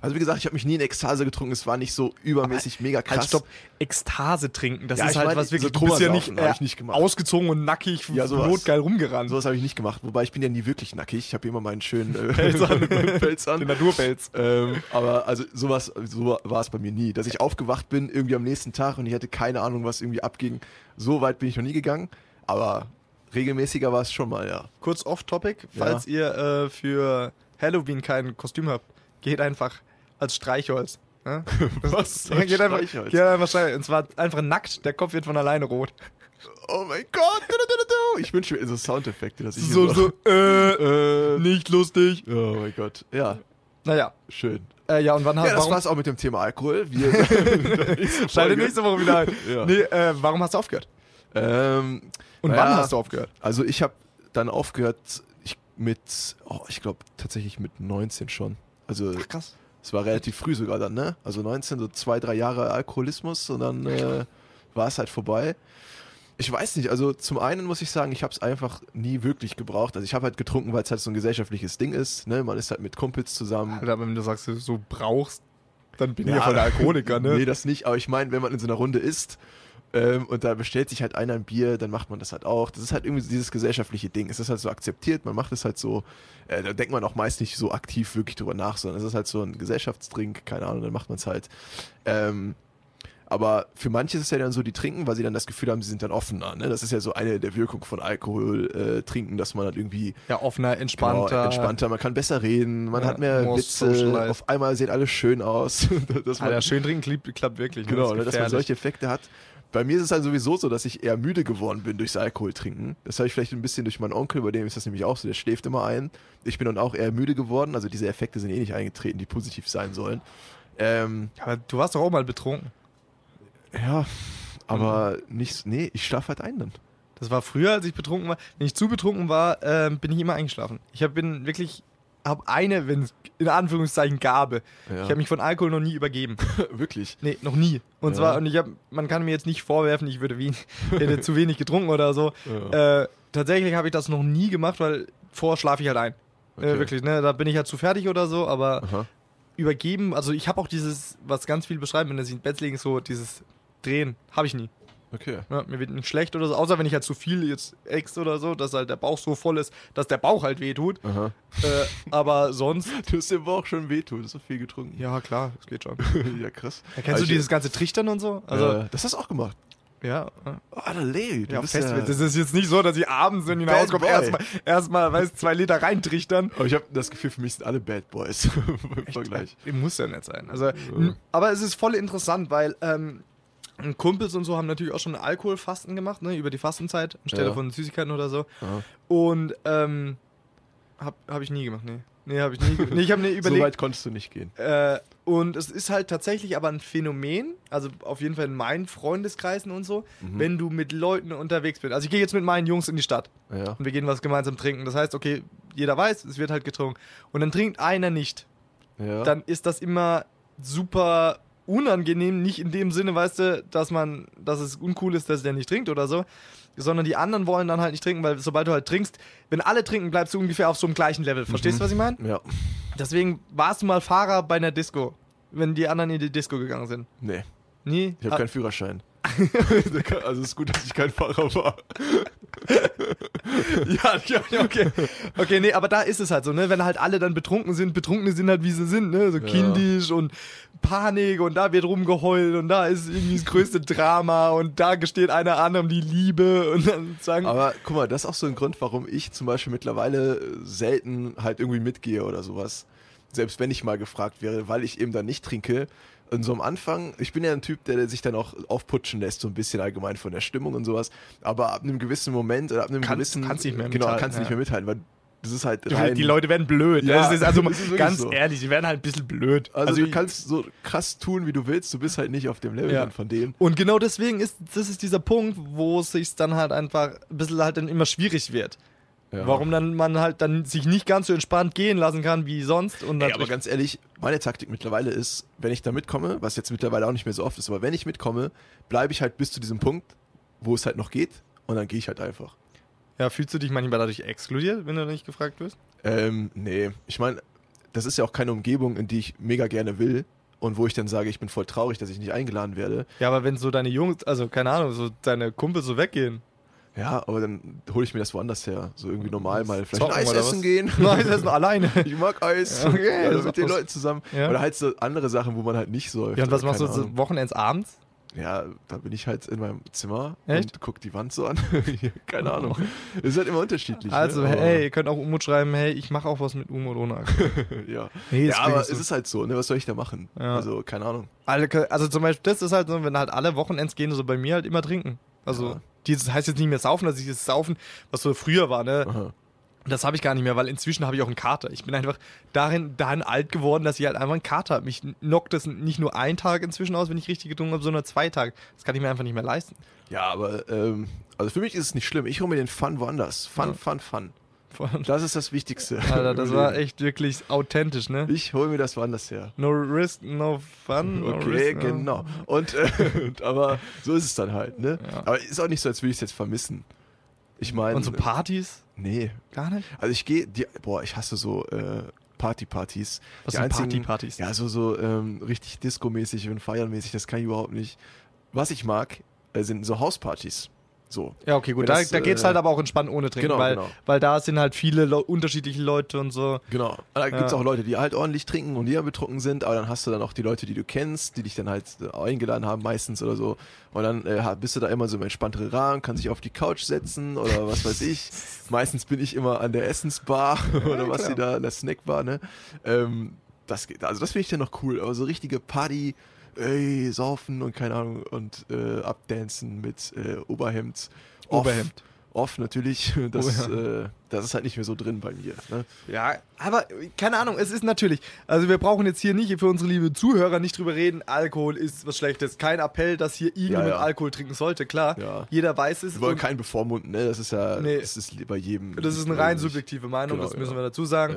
also wie gesagt, ich habe mich nie in Ekstase getrunken. Es war nicht so übermäßig mega krass. Halt, stopp. Ekstase trinken, das Ja, ist halt meine, was wirklich. so du bist ja nicht, äh, ich nicht gemacht. ausgezogen und nackig, Ja, sowas. notgeil rumgerannt. Sowas habe ich nicht gemacht. Wobei ich bin ja nie wirklich nackig. Ich habe immer meinen schönen äh, Pelz an. Pelz an. Den Naturpelz. Ähm, aber also sowas, so war es bei mir nie. Dass ich aufgewacht bin irgendwie am nächsten Tag und ich hatte keine Ahnung, was irgendwie abging. So weit bin ich noch nie gegangen. Aber regelmäßiger war es schon mal, ja. Kurz off-topic, falls ihr äh, für Halloween kein Kostüm habt, geht einfach als Streichholz. Ne? Was? Ja, geht, einfach, geht einfach Streichholz. Und zwar einfach nackt, der Kopf wird von alleine rot. Oh mein Gott! Ich wünsche mir so Soundeffekte, dass ich So, so, äh, äh, nicht lustig. Oh mein Gott. Ja, Naja, schön. äh, ja, und wann Ja, hast das warum, war's auch mit dem Thema Alkohol. Wir Schalte nächste Woche wieder ein. Ja. Nee, äh, warum hast du aufgehört? Ähm, Und wann hast du aufgehört? Also ich habe dann aufgehört ich, mit, oh, ich glaube tatsächlich mit 19 schon. Also krass. Es war relativ früh sogar dann, ne? Also 19, so zwei, drei Jahre Alkoholismus und dann äh, war es halt vorbei. Ich weiß nicht, also zum einen muss ich sagen, ich habe es einfach nie wirklich gebraucht. Also ich habe halt getrunken, weil es halt so ein gesellschaftliches Ding ist. Ne? Man ist halt mit Kumpels zusammen. Alter, wenn du sagst, du so brauchst, dann bin ich Ja. ja voll der Alkoholiker, ne? Nee, das nicht, aber ich meine, wenn man in so einer Runde ist ähm, und da bestellt sich halt einer ein Bier, dann macht man das halt auch. Das ist halt irgendwie dieses gesellschaftliche Ding. Es ist halt so akzeptiert, man macht es halt so, äh, da denkt man auch meist nicht so aktiv wirklich drüber nach, sondern es ist halt so ein Gesellschaftsdrink, keine Ahnung, dann macht man es halt. Ähm, aber für manche ist es ja dann so, die trinken, weil sie dann das Gefühl haben, sie sind dann offener. Ne? Das ist ja so eine der Wirkungen von Alkohol äh, trinken, dass man dann irgendwie Ja, offener, entspannter. Genau, entspannter, man kann besser reden, man Ja, hat mehr Witze, auf einmal sieht alles schön aus. dass man, Alter, schön trinken klappt, klappt wirklich. ne? Genau, Das ne, dass man solche Effekte hat. Bei mir ist es halt sowieso so, dass ich eher müde geworden bin durchs Alkohol trinken. Das habe ich vielleicht ein bisschen durch meinen Onkel, bei dem ist das nämlich auch so, der schläft immer ein. Ich bin dann auch eher müde geworden, also diese Effekte sind eh nicht eingetreten, die positiv sein sollen. Ähm, Aber du warst doch auch mal betrunken. ja, aber Mhm. nicht, nee, ich schlafe halt ein dann. Das war früher, als ich betrunken war. Wenn ich zu betrunken war, ähm, bin ich immer eingeschlafen. Ich hab, bin wirklich, habe eine, wenn es in Anführungszeichen Gabe. Ja. Ich habe mich von Alkohol noch nie übergeben. Wirklich. Nee, noch nie. Und Ja. zwar, und ich habe, man kann mir jetzt nicht vorwerfen, ich würde wie, hätte zu wenig getrunken oder so. Ja. Äh, tatsächlich habe ich das noch nie gemacht, weil vorher schlafe ich halt ein. Okay. Äh, wirklich, ne? Da bin ich halt zu fertig oder so, aber Aha. übergeben, also ich habe auch dieses, was ganz viel beschreiben, wenn er sich ins Bett legen, so dieses Drehen, habe ich nie. Okay. Ja, mir wird nicht schlecht oder so, außer wenn ich halt zu viel jetzt ex oder so, dass halt der Bauch so voll ist, dass der Bauch halt wehtut. Äh, aber sonst. Du hast dem Bauch schon wehtut, du hast so viel getrunken. Ja, klar, das geht schon. ja, krass. Ja, kennst Aber du dieses ganze Trichtern und so? Also, äh, das hast du auch gemacht. ja. ja. Oh, Allee, du Ja, bist ja... Das ist jetzt nicht so, dass ich abends, wenn ich nach Hause komme, erstmal, erstmal, weißt zwei Liter reintrichtern. Aber ich habe das Gefühl, für mich sind alle Bad Boys im Vergleich. Muss ja nicht sein. Also, n- aber es ist voll interessant, weil ähm, Kumpels und so haben natürlich auch schon Alkoholfasten gemacht, ne, über die Fastenzeit, anstelle Ja. von Süßigkeiten oder so. Aha. Und ähm, hab, hab ich nie gemacht, nee. Nee, hab ich nie. Nee, ich habe mir So überlegt. weit konntest du nicht gehen. äh, Und es ist halt tatsächlich aber ein Phänomen, also auf jeden Fall in meinen Freundeskreisen und so, Mhm. wenn du mit Leuten unterwegs bist. Also ich gehe jetzt mit meinen Jungs in die Stadt Ja. und wir gehen was gemeinsam trinken. Das heißt, okay, jeder weiß, es wird halt getrunken. Und dann trinkt einer nicht. ja. Dann ist das immer super unangenehm, nicht in dem Sinne, weißt du, dass man, dass es uncool ist, dass der nicht trinkt oder so, sondern die anderen wollen dann halt nicht trinken, weil sobald du halt trinkst, wenn alle trinken, bleibst du ungefähr auf so einem gleichen Level. Verstehst du, was ich meine? ja. Deswegen warst du mal Fahrer bei einer Disco, wenn die anderen in die Disco gegangen sind. Nee, Nie? ich habe Ah, keinen Führerschein. also es ist gut, dass ich kein Fahrer war. ja, ja, okay. Okay, nee, aber da ist es halt so, ne? Wenn halt alle dann betrunken sind, Betrunkene sind halt wie sie sind, ne? So kindisch und Panik und da wird rumgeheult und da ist irgendwie das größte Drama und da gesteht einer anderem die Liebe und dann sagen. Aber guck mal, das ist auch so ein Grund, warum ich zum Beispiel mittlerweile selten halt irgendwie mitgehe oder sowas. Selbst wenn ich mal gefragt wäre, weil ich eben dann nicht trinke. Und so am Anfang, ich bin ja ein Typ, der sich dann auch aufputschen lässt, so ein bisschen allgemein von der Stimmung und sowas. Aber ab einem gewissen Moment oder ab einem Kannst- gewissen. kannst nicht mehr Genau, mithalten, kannst nicht ja. mehr mithalten, weil das ist halt die, rein. die Leute werden blöd. Ja, das ist also das ist ganz so. ehrlich, die werden halt ein bisschen blöd. also, du ich- kannst so krass tun, wie du willst, du bist halt nicht auf dem Level Ja. von denen. Und genau deswegen ist das ist dieser Punkt, wo es sich dann halt einfach ein bisschen halt dann immer schwierig wird. Ja. Warum dann man halt dann sich nicht ganz so entspannt gehen lassen kann wie sonst. Und Ey, aber ganz ehrlich, meine Taktik mittlerweile ist, wenn ich da mitkomme, was jetzt mittlerweile auch nicht mehr so oft ist, aber wenn ich mitkomme, bleibe ich halt bis zu diesem Punkt, wo es halt noch geht und dann gehe ich halt einfach. ja, fühlst du dich manchmal dadurch exkludiert, wenn du nicht gefragt wirst? Ähm, nee, ich meine, das ist ja auch keine Umgebung, in die ich mega gerne will und wo ich dann sage, ich bin voll traurig, dass ich nicht eingeladen werde. Ja, aber wenn so deine Jungs, also keine Ahnung, so deine Kumpel so weggehen. Ja, aber dann hole ich mir das woanders her. So irgendwie normal mal vielleicht Zocken Eis essen was? gehen. Nein, das ist nur alleine. Ich mag Eis. Ja, okay, also mit den Leuten zusammen. Ja. Oder halt so andere Sachen, wo man halt nicht säuft. Ja, und was machst du so. Wochenends abends? Ja, da bin ich halt in meinem Zimmer Echt? und guck die Wand so an. Keine Ahnung. ist halt immer unterschiedlich. Also, ne? Hey, ihr könnt auch Umut schreiben, hey, ich mache auch was mit Umut ohne Alkohol. ja. Nee, ja, aber es ist halt so, ne? Was soll ich da machen? Ja. Also, keine Ahnung. Alle, also zum Beispiel, das ist halt so, wenn halt alle Wochenends gehen, so bei mir halt immer trinken. Also, Ja. Dieses heißt jetzt nicht mehr saufen, dass ich das Saufen, was so früher war, ne? Aha. Das habe ich gar nicht mehr, weil inzwischen habe ich auch einen Kater. Ich bin einfach darin, dahin alt geworden, dass ich halt einfach einen Kater habe. Mich knockt das nicht nur ein Tag inzwischen aus, wenn ich richtig getrunken habe, sondern zwei Tage. Das kann ich mir einfach nicht mehr leisten. Ja, aber, ähm, also für mich ist es nicht schlimm. Ich hole mir den Fun woanders. Fun, Ja. fun, fun. Das ist das Wichtigste. Alter, das war echt wirklich authentisch, ne? Ich hole mir das woanders her. No risk, no fun. No Okay, risk, no- genau. Und, äh, aber so ist es dann halt, ne? Ja. Aber ist auch nicht so, als würde ich es jetzt vermissen. Ich meine. Und so Partys? Nee. Gar nicht? Also ich gehe, boah, ich hasse so äh, Party-Partys. Was Die sind Party-Partys? Ja, so, so ähm, richtig Disco-mäßig und feiermäßig, das kann ich überhaupt nicht. Was ich mag, äh, sind so Hauspartys. So. Ja, okay, gut. Da, da geht's äh, halt aber auch entspannt ohne Trinken, genau, weil, genau. weil da sind halt viele Leu- unterschiedliche Leute und so. Genau. Da gibt es Ja. auch Leute, die halt ordentlich trinken und die ja betrunken sind, aber dann hast du dann auch die Leute, die du kennst, die dich dann halt äh, eingeladen haben meistens oder so. Und dann äh, bist du da immer so im entspannteren Rahmen, kannst dich auf die Couch setzen oder was weiß ich. Meistens bin ich immer an der Essensbar oder was die da, an der Snackbar, ne? Ähm, das geht, also das finde ich dann noch cool, aber so richtige Party, ey, saufen und keine Ahnung und äh, abdancen mit äh, Oberhemd. Off, Oberhemd. Off natürlich, das, Oh äh, das ist halt nicht mehr so drin bei mir. Ne? Ja, aber keine Ahnung, es ist natürlich, also wir brauchen jetzt hier nicht für unsere liebe Zuhörer nicht drüber reden, Alkohol ist was Schlechtes. Kein Appell, dass hier irgendjemand Ja, ja. Alkohol trinken sollte, klar. Ja. Jeder weiß es. Wir wollen keinen bevormunden, ne? Das ist ja, Nee. das ist bei jedem. das ist eine rein subjektive Meinung, Genau, das müssen wir dazu sagen.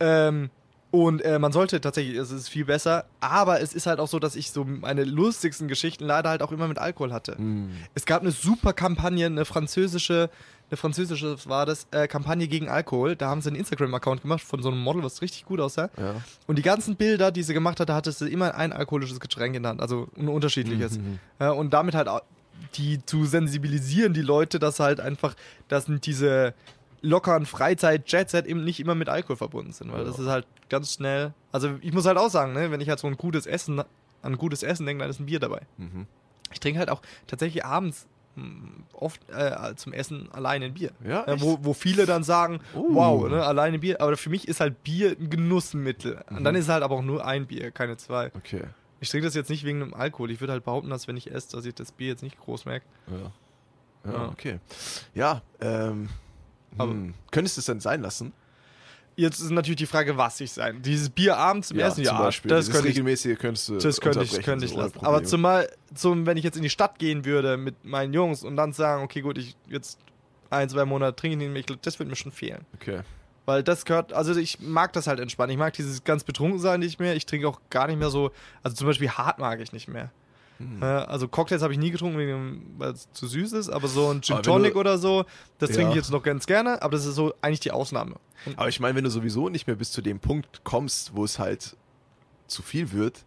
Ja. Ähm, und äh, man sollte tatsächlich, es ist viel besser, aber es ist halt auch so, dass ich so meine lustigsten Geschichten leider halt auch immer mit Alkohol hatte. Mm. Es gab eine super Kampagne, eine französische, eine französische war das, äh, Kampagne gegen Alkohol. Da haben sie einen Instagram-Account gemacht von so einem Model, was richtig gut aussah. Ja. Und die ganzen Bilder, die sie gemacht hatte, hatte sie immer ein alkoholisches Getränk in der Hand, also ein unterschiedliches. Mhm. Ja, und damit halt auch die zu sensibilisieren, die Leute, dass halt einfach, dass diese lockeren Freizeit, Jet-Set eben nicht immer mit Alkohol verbunden sind, weil Ja. das ist halt ganz schnell. Also ich muss halt auch sagen, ne, wenn ich halt so ein gutes Essen, an gutes Essen denke, dann ist ein Bier dabei. Mhm. Ich trinke halt auch tatsächlich abends mh, oft äh, zum Essen alleine ein Bier. Ja, Äh, wo, wo viele dann sagen, Oh. wow, ne, alleine Bier. Aber für mich ist halt Bier ein Genussmittel. Und Mhm. dann ist es halt aber auch nur ein Bier, keine zwei. Okay. Ich trinke das jetzt nicht wegen dem Alkohol. Ich würde halt behaupten, dass wenn ich esse, dass ich das Bier jetzt nicht groß merke. Ja. Ja, Ja. okay. Ja, ähm. Aber- hm. Könntest du es denn sein lassen? Jetzt ist natürlich die Frage, was ich sein. Dieses Bier abends zum Essen, ja, zum Beispiel. das Dieses könnte ich regelmäßige könntest du Das könnte ich, könnte ich lassen. Aber zumal, zum, wenn ich jetzt in die Stadt gehen würde mit meinen Jungs und dann sagen, okay, gut, ich jetzt ein, zwei Monate trinke ich nicht mehr, ich glaub, das würde mir schon fehlen. Okay. Weil das gehört, also ich mag das halt entspannen. Ich mag dieses ganz betrunken sein nicht mehr. Ich trinke auch gar nicht mehr so, also zum Beispiel hart mag ich nicht mehr. Hm. Äh, Also Cocktails habe ich nie getrunken, weil es zu süß ist, aber so ein Gin Tonic du- oder so, das Ja. trinke ich jetzt noch ganz gerne, aber das ist so eigentlich die Ausnahme. Aber ich meine, wenn du sowieso nicht mehr bis zu dem Punkt kommst, wo es halt zu viel wird,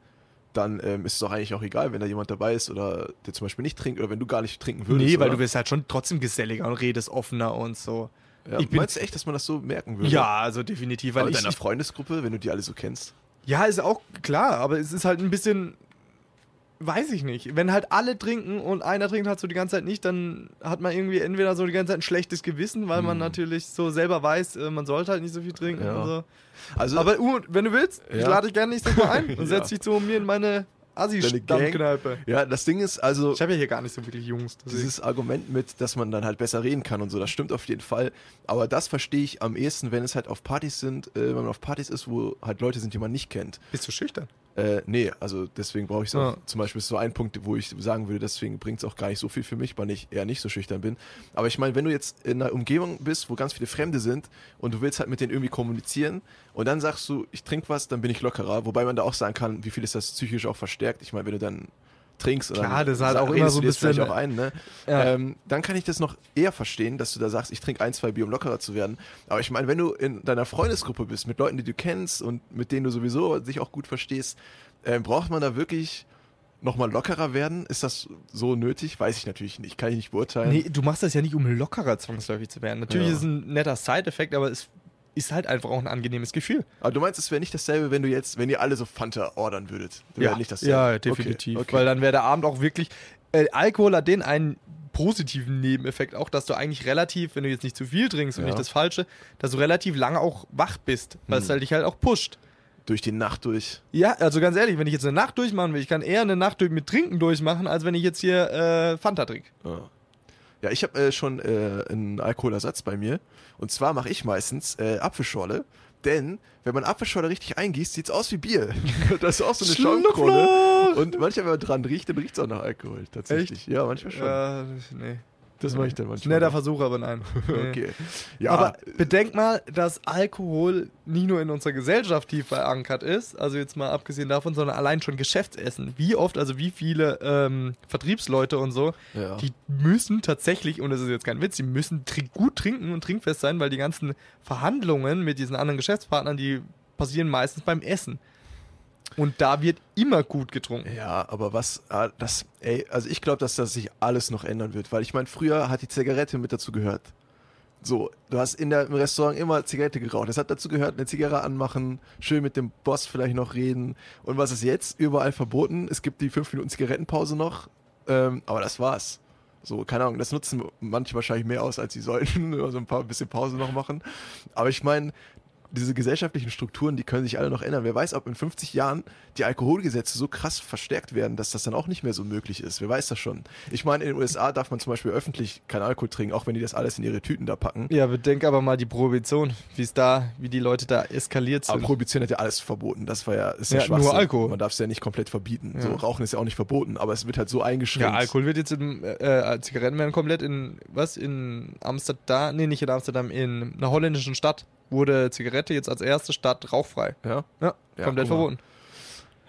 dann ähm, ist es doch eigentlich auch egal, wenn da jemand dabei ist oder der zum Beispiel nicht trinkt oder wenn du gar nicht trinken würdest. nee, weil oder? du bist halt schon trotzdem geselliger und redest offener und so. Ja, ich meinst du echt, dass man das so merken würde? Ja, also definitiv, weil Aber in ich, deiner Freundesgruppe, wenn du die alle so kennst? Ja, ist auch klar, aber es ist halt ein bisschen. Weiß ich nicht. Wenn halt alle trinken und einer trinkt halt so die ganze Zeit nicht, dann hat man irgendwie entweder so die ganze Zeit ein schlechtes Gewissen, weil man Hm. natürlich so selber weiß, äh, man sollte halt nicht so viel trinken. Ja. Und so. Also, Aber uh, wenn du willst, ich Ja. lade dich gerne nächstes Mal ein und Ja. setz dich zu mir in meine? Assi-Stammkneipe. ja, das Ding ist, also, Ich habe ja hier gar nicht so wirklich Jungs. deswegen. dieses Argument mit, dass man dann halt besser reden kann und so, das stimmt auf jeden Fall. Aber das verstehe ich am ehesten, wenn es halt auf Partys sind, äh, wenn man auf Partys ist, wo halt Leute sind, die man nicht kennt. Bist du schüchtern? Äh, nee, also deswegen brauche ich es auch. Ja. Zum Beispiel ist so ein Punkt, wo ich sagen würde, deswegen bringt es auch gar nicht so viel für mich, weil ich eher nicht so schüchtern bin. Aber ich meine, wenn du jetzt in einer Umgebung bist, wo ganz viele Fremde sind und du willst halt mit denen irgendwie kommunizieren und dann sagst du, ich trinke was, dann bin ich lockerer. Wobei man da auch sagen kann, wie viel ist das psychisch auch verstärkt. Ich meine, wenn du dann trinkst und Klar, das ist halt auch immer redest so ein bisschen- auch ein, ne? Ja. Ähm, dann kann ich das noch eher verstehen, dass du da sagst, ich trinke ein, zwei Bier, um lockerer zu werden. Aber ich meine, wenn du in deiner Freundesgruppe bist, mit Leuten, die du kennst und mit denen du sowieso dich auch gut verstehst, ähm, braucht man da wirklich nochmal lockerer werden? Ist das so nötig? Weiß ich natürlich nicht, kann ich nicht beurteilen. Nee, du machst das ja nicht, um lockerer zwangsläufig zu werden. Natürlich Ja. ist es ein netter Side-Effekt, aber es ist halt einfach auch ein angenehmes Gefühl. Aber du meinst, es wäre nicht dasselbe, wenn du jetzt, wenn ihr alle so Fanta ordern würdet? Wäre nicht dasselbe. ja, Okay, definitiv. okay. Weil dann wäre der Abend auch wirklich. Äh, Alkohol hat den einen positiven Nebeneffekt auch, dass du eigentlich relativ, wenn du jetzt nicht zu viel trinkst und Ja. nicht das Falsche, dass du relativ lange auch wach bist, weil es Hm. halt dich halt auch pusht. Durch die Nacht durch. Ja, also ganz ehrlich, wenn ich jetzt eine Nacht durchmachen will, ich kann eher eine Nacht durch mit Trinken durchmachen, als wenn ich jetzt hier äh, Fanta trinke. Ja, ja ich habe äh, schon äh, einen Alkoholersatz bei mir. Und zwar mache ich meistens äh, Apfelschorle. Denn wenn man Apfelschorle richtig eingießt, sieht es aus wie Bier. das ist auch so eine Schaumkrone. Und manchmal, wenn man dran riecht, dann riecht es auch nach Alkohol. Tatsächlich. Ja, manchmal schon. Äh, nee. Das mache ich dann manchmal. Netter Versuch, aber nein. Nee. Okay. Ja, Aber bedenk mal, dass Alkohol nicht nur in unserer Gesellschaft tief verankert ist, also jetzt mal abgesehen davon, sondern allein schon Geschäftsessen. Wie oft, also wie viele ähm, Vertriebsleute und so, Ja. die müssen tatsächlich, und das ist jetzt kein Witz, die müssen trin gut trinken und trinkfest sein, weil die ganzen Verhandlungen mit diesen anderen Geschäftspartnern, die passieren meistens beim Essen. Und da wird immer gut getrunken. Ja, aber was, ah, das, ey, also ich glaube, dass das sich alles noch ändern wird, weil ich meine, früher hat die Zigarette mit dazu gehört. So, du hast in der, im Restaurant immer Zigarette geraucht. Das hat dazu gehört, eine Zigarre anmachen, schön mit dem Boss vielleicht noch reden. Und was ist jetzt? Überall verboten. Es gibt die 5 Minuten Zigarettenpause noch. Ähm, aber das war's. So, keine Ahnung, das nutzen manche wahrscheinlich mehr aus, als sie sollten. Also ein paar bisschen Pause noch machen. Aber ich meine, diese gesellschaftlichen Strukturen, die können sich alle noch ändern. Wer weiß, ob in 50 Jahren die Alkoholgesetze so krass verstärkt werden, dass das dann auch nicht mehr so möglich ist. Wer weiß das schon. Ich meine, in den USA darf man zum Beispiel öffentlich keinen Alkohol trinken, auch wenn die das alles in ihre Tüten da packen. Ja, bedenk aber mal die Prohibition, wie es da, wie die Leute da eskaliert Aber sind. Prohibition hat ja alles verboten. Das war ja, ist ja, Ja, Schwachsinn. nur Alkohol. Man darf es ja nicht komplett verbieten. Ja. So, Rauchen ist ja auch nicht verboten, aber es wird halt so eingeschränkt. Ja, Alkohol wird jetzt in, äh, Zigaretten werden komplett in, was, in Amsterdam, nee, nicht in Amsterdam, in einer holländischen Stadt wurde Zigarette jetzt als erste Stadt rauchfrei. Ja, Ja, Ja, komplett mal. verboten.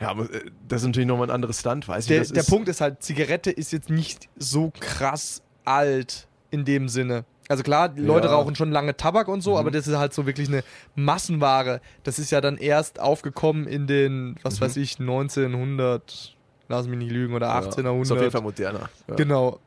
ja aber äh, das ist natürlich nochmal ein anderes Land, weiß Der, ich. der ist, Punkt ist halt, Zigarette ist jetzt nicht so krass alt in dem Sinne. Also klar, die Leute Ja. rauchen schon lange Tabak und so, Mhm. aber das ist halt so wirklich eine Massenware. Das ist ja dann erst aufgekommen in den, was Mhm. weiß ich, 1900, lass mich nicht lügen, oder ja, 1800. Ist auf jeden Fall moderner. Ja. Genau.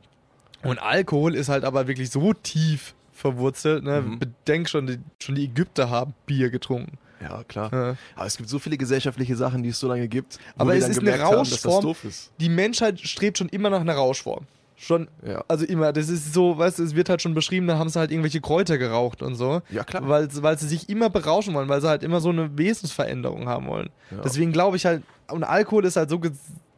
Und Alkohol ist halt aber wirklich so tief verwurzelt. Ne? Mhm. Bedenk schon, die, schon die Ägypter haben Bier getrunken. Ja, klar. Ja. Aber es gibt so viele gesellschaftliche Sachen, die es so lange gibt. Aber es ist eine haben, das Rauschform. doof ist. Die Menschheit strebt schon immer nach einer Rauschform. Schon, Ja. also immer. Das ist so, weißt du, es wird halt schon beschrieben, da haben sie halt irgendwelche Kräuter geraucht und so. Ja, klar. Weil, sie- weil sie sich immer berauschen wollen, weil sie halt immer so eine Wesensveränderung haben wollen. Ja. Deswegen glaube ich halt, und Alkohol ist halt so ges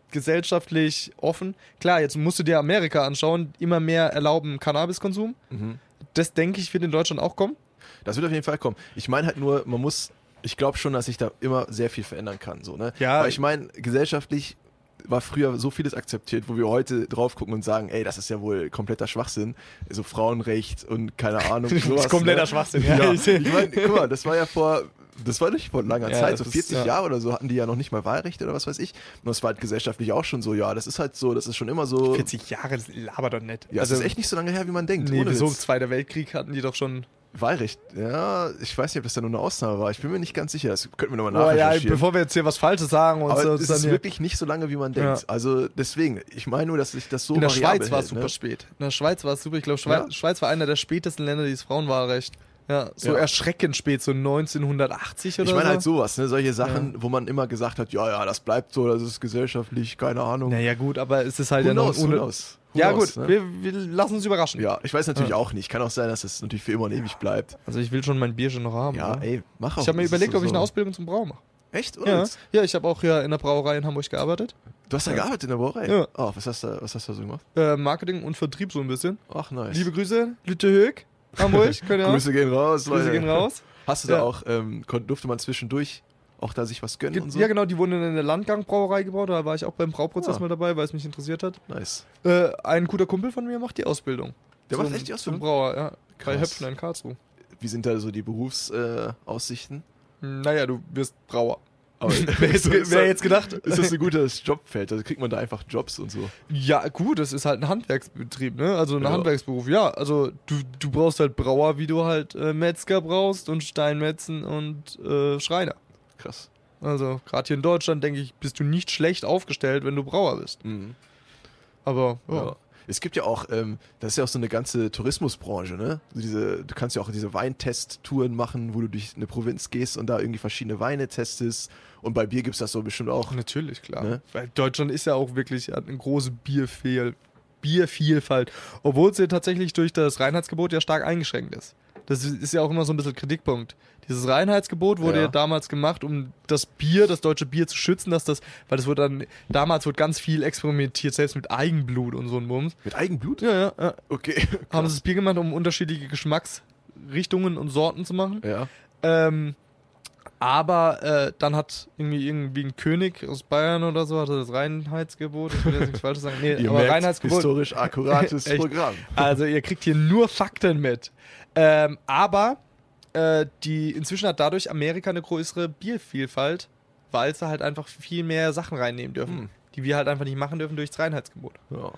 gesellschaftlich offen. Klar, jetzt musst du dir Amerika anschauen, immer mehr erlauben Cannabiskonsum. Mhm. Das denke ich, wird in Deutschland auch kommen. Das wird auf jeden Fall kommen. Ich meine halt nur, man muss, ich glaube schon, dass sich da immer sehr viel verändern kann. So, ne? Ja. Aber ich meine, gesellschaftlich war früher so vieles akzeptiert, wo wir heute drauf gucken und sagen, ey, das ist ja wohl kompletter Schwachsinn. So Frauenrecht und keine Ahnung. Sowas, kompletter ne? Schwachsinn, Ja, ja. ich meine, guck mal, das war ja vor, das war nicht vor langer Ja, Zeit, so das ist- 40 ja. Jahre oder so hatten die ja noch nicht mal Wahlrecht oder was weiß ich. Und das war halt gesellschaftlich auch schon so, ja, das ist halt so, das ist schon immer so. 40 Jahre, das labert doch nicht. Ja, also, das ist echt nicht so lange her, wie man denkt. Nee, ohne so Witz. Zweiter Weltkrieg hatten die doch schon. Wahlrecht, ja, ich weiß nicht, ob das da nur eine Ausnahme war. Ich bin mir nicht ganz sicher. Das könnten wir nochmal Boah, ja, nachrecherchieren. bevor wir jetzt hier was Falsches sagen und aber so. es ist wirklich nicht so lange, wie man denkt. Ja. Also deswegen, ich meine nur, dass sich das so in der Schweiz war es super ne? spät. In der Schweiz war es super. Ich glaube, Schweiz, Ja? Schweiz war einer der spätesten Länder, die das Frauenwahlrecht. Ja, so Ja. erschreckend spät, so 1980 oder Ich meine so. halt sowas, ne? solche Sachen, wo man immer gesagt hat, ja, ja, das bleibt so, das ist gesellschaftlich, keine Ahnung. Naja, gut, aber es ist halt Who ja noch who knows? Who Ja, knows, gut, ne? wir, wir lassen uns überraschen. Ja, ich weiß natürlich Ja. auch nicht. Kann auch sein, dass es natürlich für immer und ewig bleibt. Also, ich will schon mein Bier schon noch haben. Ja, ne? ey, mach auch. Ich habe mir überlegt, so- ob ich eine so- Ausbildung zum Brauer mache. Echt? Oder? Ja, ja ich habe auch hier in der Brauerei in Hamburg gearbeitet. Du hast da gearbeitet in der Brauerei? Ja. Oh, was hast du, was hast du so gemacht? Äh, Marketing und Vertrieb so ein bisschen. Ach, nice. Liebe Grüße, Lütte Höck, Hamburg. Ihr auch? Grüße gehen raus, Grüße Leute. gehen raus. Hast du da Ja. auch, ähm, durfte man zwischendurch auch da sich was gönnen Ge- und so? Ja, genau, die wurden in der Landgang-Brauerei gebaut. Da war ich auch beim Brauprozess Ah. mal dabei, weil es mich interessiert hat. Nice. Äh, ein guter Kumpel von mir macht die Ausbildung. Der Zum- macht echt die Ausbildung? Zum Brauer, ja. Krass. Höpfner in Karlsruhe. Wie sind da so die Berufsaussichten? Äh, Aussichten? Naja, du wirst Brauer. Aber Wer jetzt, wer jetzt gedacht? Ist das ein gutes Jobfeld? Also kriegt man da einfach Jobs und so? Ja, gut, das ist halt ein Handwerksbetrieb, ne? Also ein Ja. Handwerksberuf. Ja, also du, du brauchst halt Brauer, wie du halt äh, Metzger brauchst und Steinmetzen und äh, Schreiner. Krass. Also gerade hier in Deutschland, denke ich, bist du nicht schlecht aufgestellt, wenn du Brauer bist. Mhm. Aber ja. Ja. Es gibt ja auch, ähm, das ist ja auch so eine ganze Tourismusbranche, ne? Diese, du kannst ja auch diese Weintest-Touren machen, wo du durch eine Provinz gehst und da irgendwie verschiedene Weine testest. Und bei Bier gibt es das so bestimmt auch. Natürlich, klar. Ne? Weil Deutschland ist ja auch wirklich hat eine große Bierfehl Biervielfalt, obwohl sie tatsächlich durch das Reinheitsgebot ja stark eingeschränkt ist. Das ist ja auch immer so ein bisschen Kritikpunkt. Dieses Reinheitsgebot wurde Ja. ja. damals gemacht, um das Bier, das deutsche Bier zu schützen, dass das, weil das wurde dann, damals wurde ganz viel experimentiert, selbst mit Eigenblut und so ein Bums. Mit Eigenblut? Ja, ja, ja. Okay. Haben sie das Bier gemacht, um unterschiedliche Geschmacksrichtungen und Sorten zu machen. Ja. Ähm, aber äh, dann hat irgendwie, irgendwie ein König aus Bayern oder so, hatte das Reinheitsgebot, ich will jetzt nichts Falsches sagen, nee, aber merkt, Reinheitsgebot, historisch akkurates. Programm. also ihr kriegt hier nur Fakten mit. Ähm, aber äh, die, inzwischen hat dadurch Amerika eine größere Biervielfalt, weil sie halt einfach viel mehr Sachen reinnehmen dürfen, Hm. die wir halt einfach nicht machen dürfen durchs Reinheitsgebot. Ja.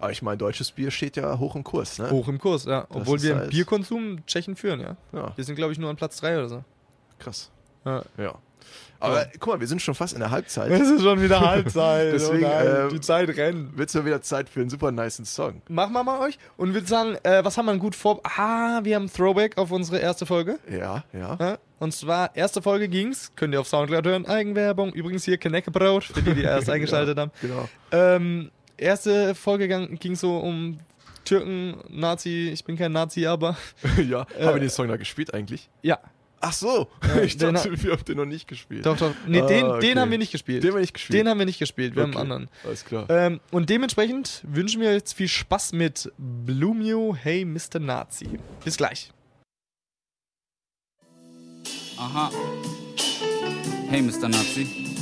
Aber ich meine, deutsches Bier steht ja hoch im Kurs, ne? Hoch im Kurs, ja. Obwohl ist wir im halt- Bierkonsum Tschechen führen, ja. Ja, Wir sind, glaube ich, nur an Platz 3 oder so. krass. Ja. Ja. Aber guck mal, wir sind schon fast in der Halbzeit. Es ist schon wieder Halbzeit. Deswegen, oh nein, ähm, die Zeit rennt. Wird's mal wieder Zeit für einen super niceen Song. Machen wir mal euch und würde sagen, äh, was haben wir denn gut vor? Ah, wir haben ein Throwback auf unsere erste Folge. Ja, ja. Ja? Und zwar, erste Folge ging's, könnt ihr auf Soundcloud hören, Eigenwerbung. Übrigens hier Knäckebrot, für die, die erst eingeschaltet haben. Genau. Ähm, erste Folge ging so um Türken, Nazi, ich bin kein Nazi, aber ja. Haben wir den Song da gespielt eigentlich? ja, Ach so. Ja, ich den dachte, wir haben den noch nicht gespielt. doch, doch. Nee, Ah, den, okay. den haben wir nicht gespielt. Den haben wir nicht gespielt. Den haben wir nicht gespielt, wir Okay. haben einen anderen. Alles klar. Ähm, und dementsprechend wünschen wir jetzt viel Spaß mit Blue Mew, Hey Mr. Nazi. Bis gleich. Aha. Hey, Mr. Nazi. Ich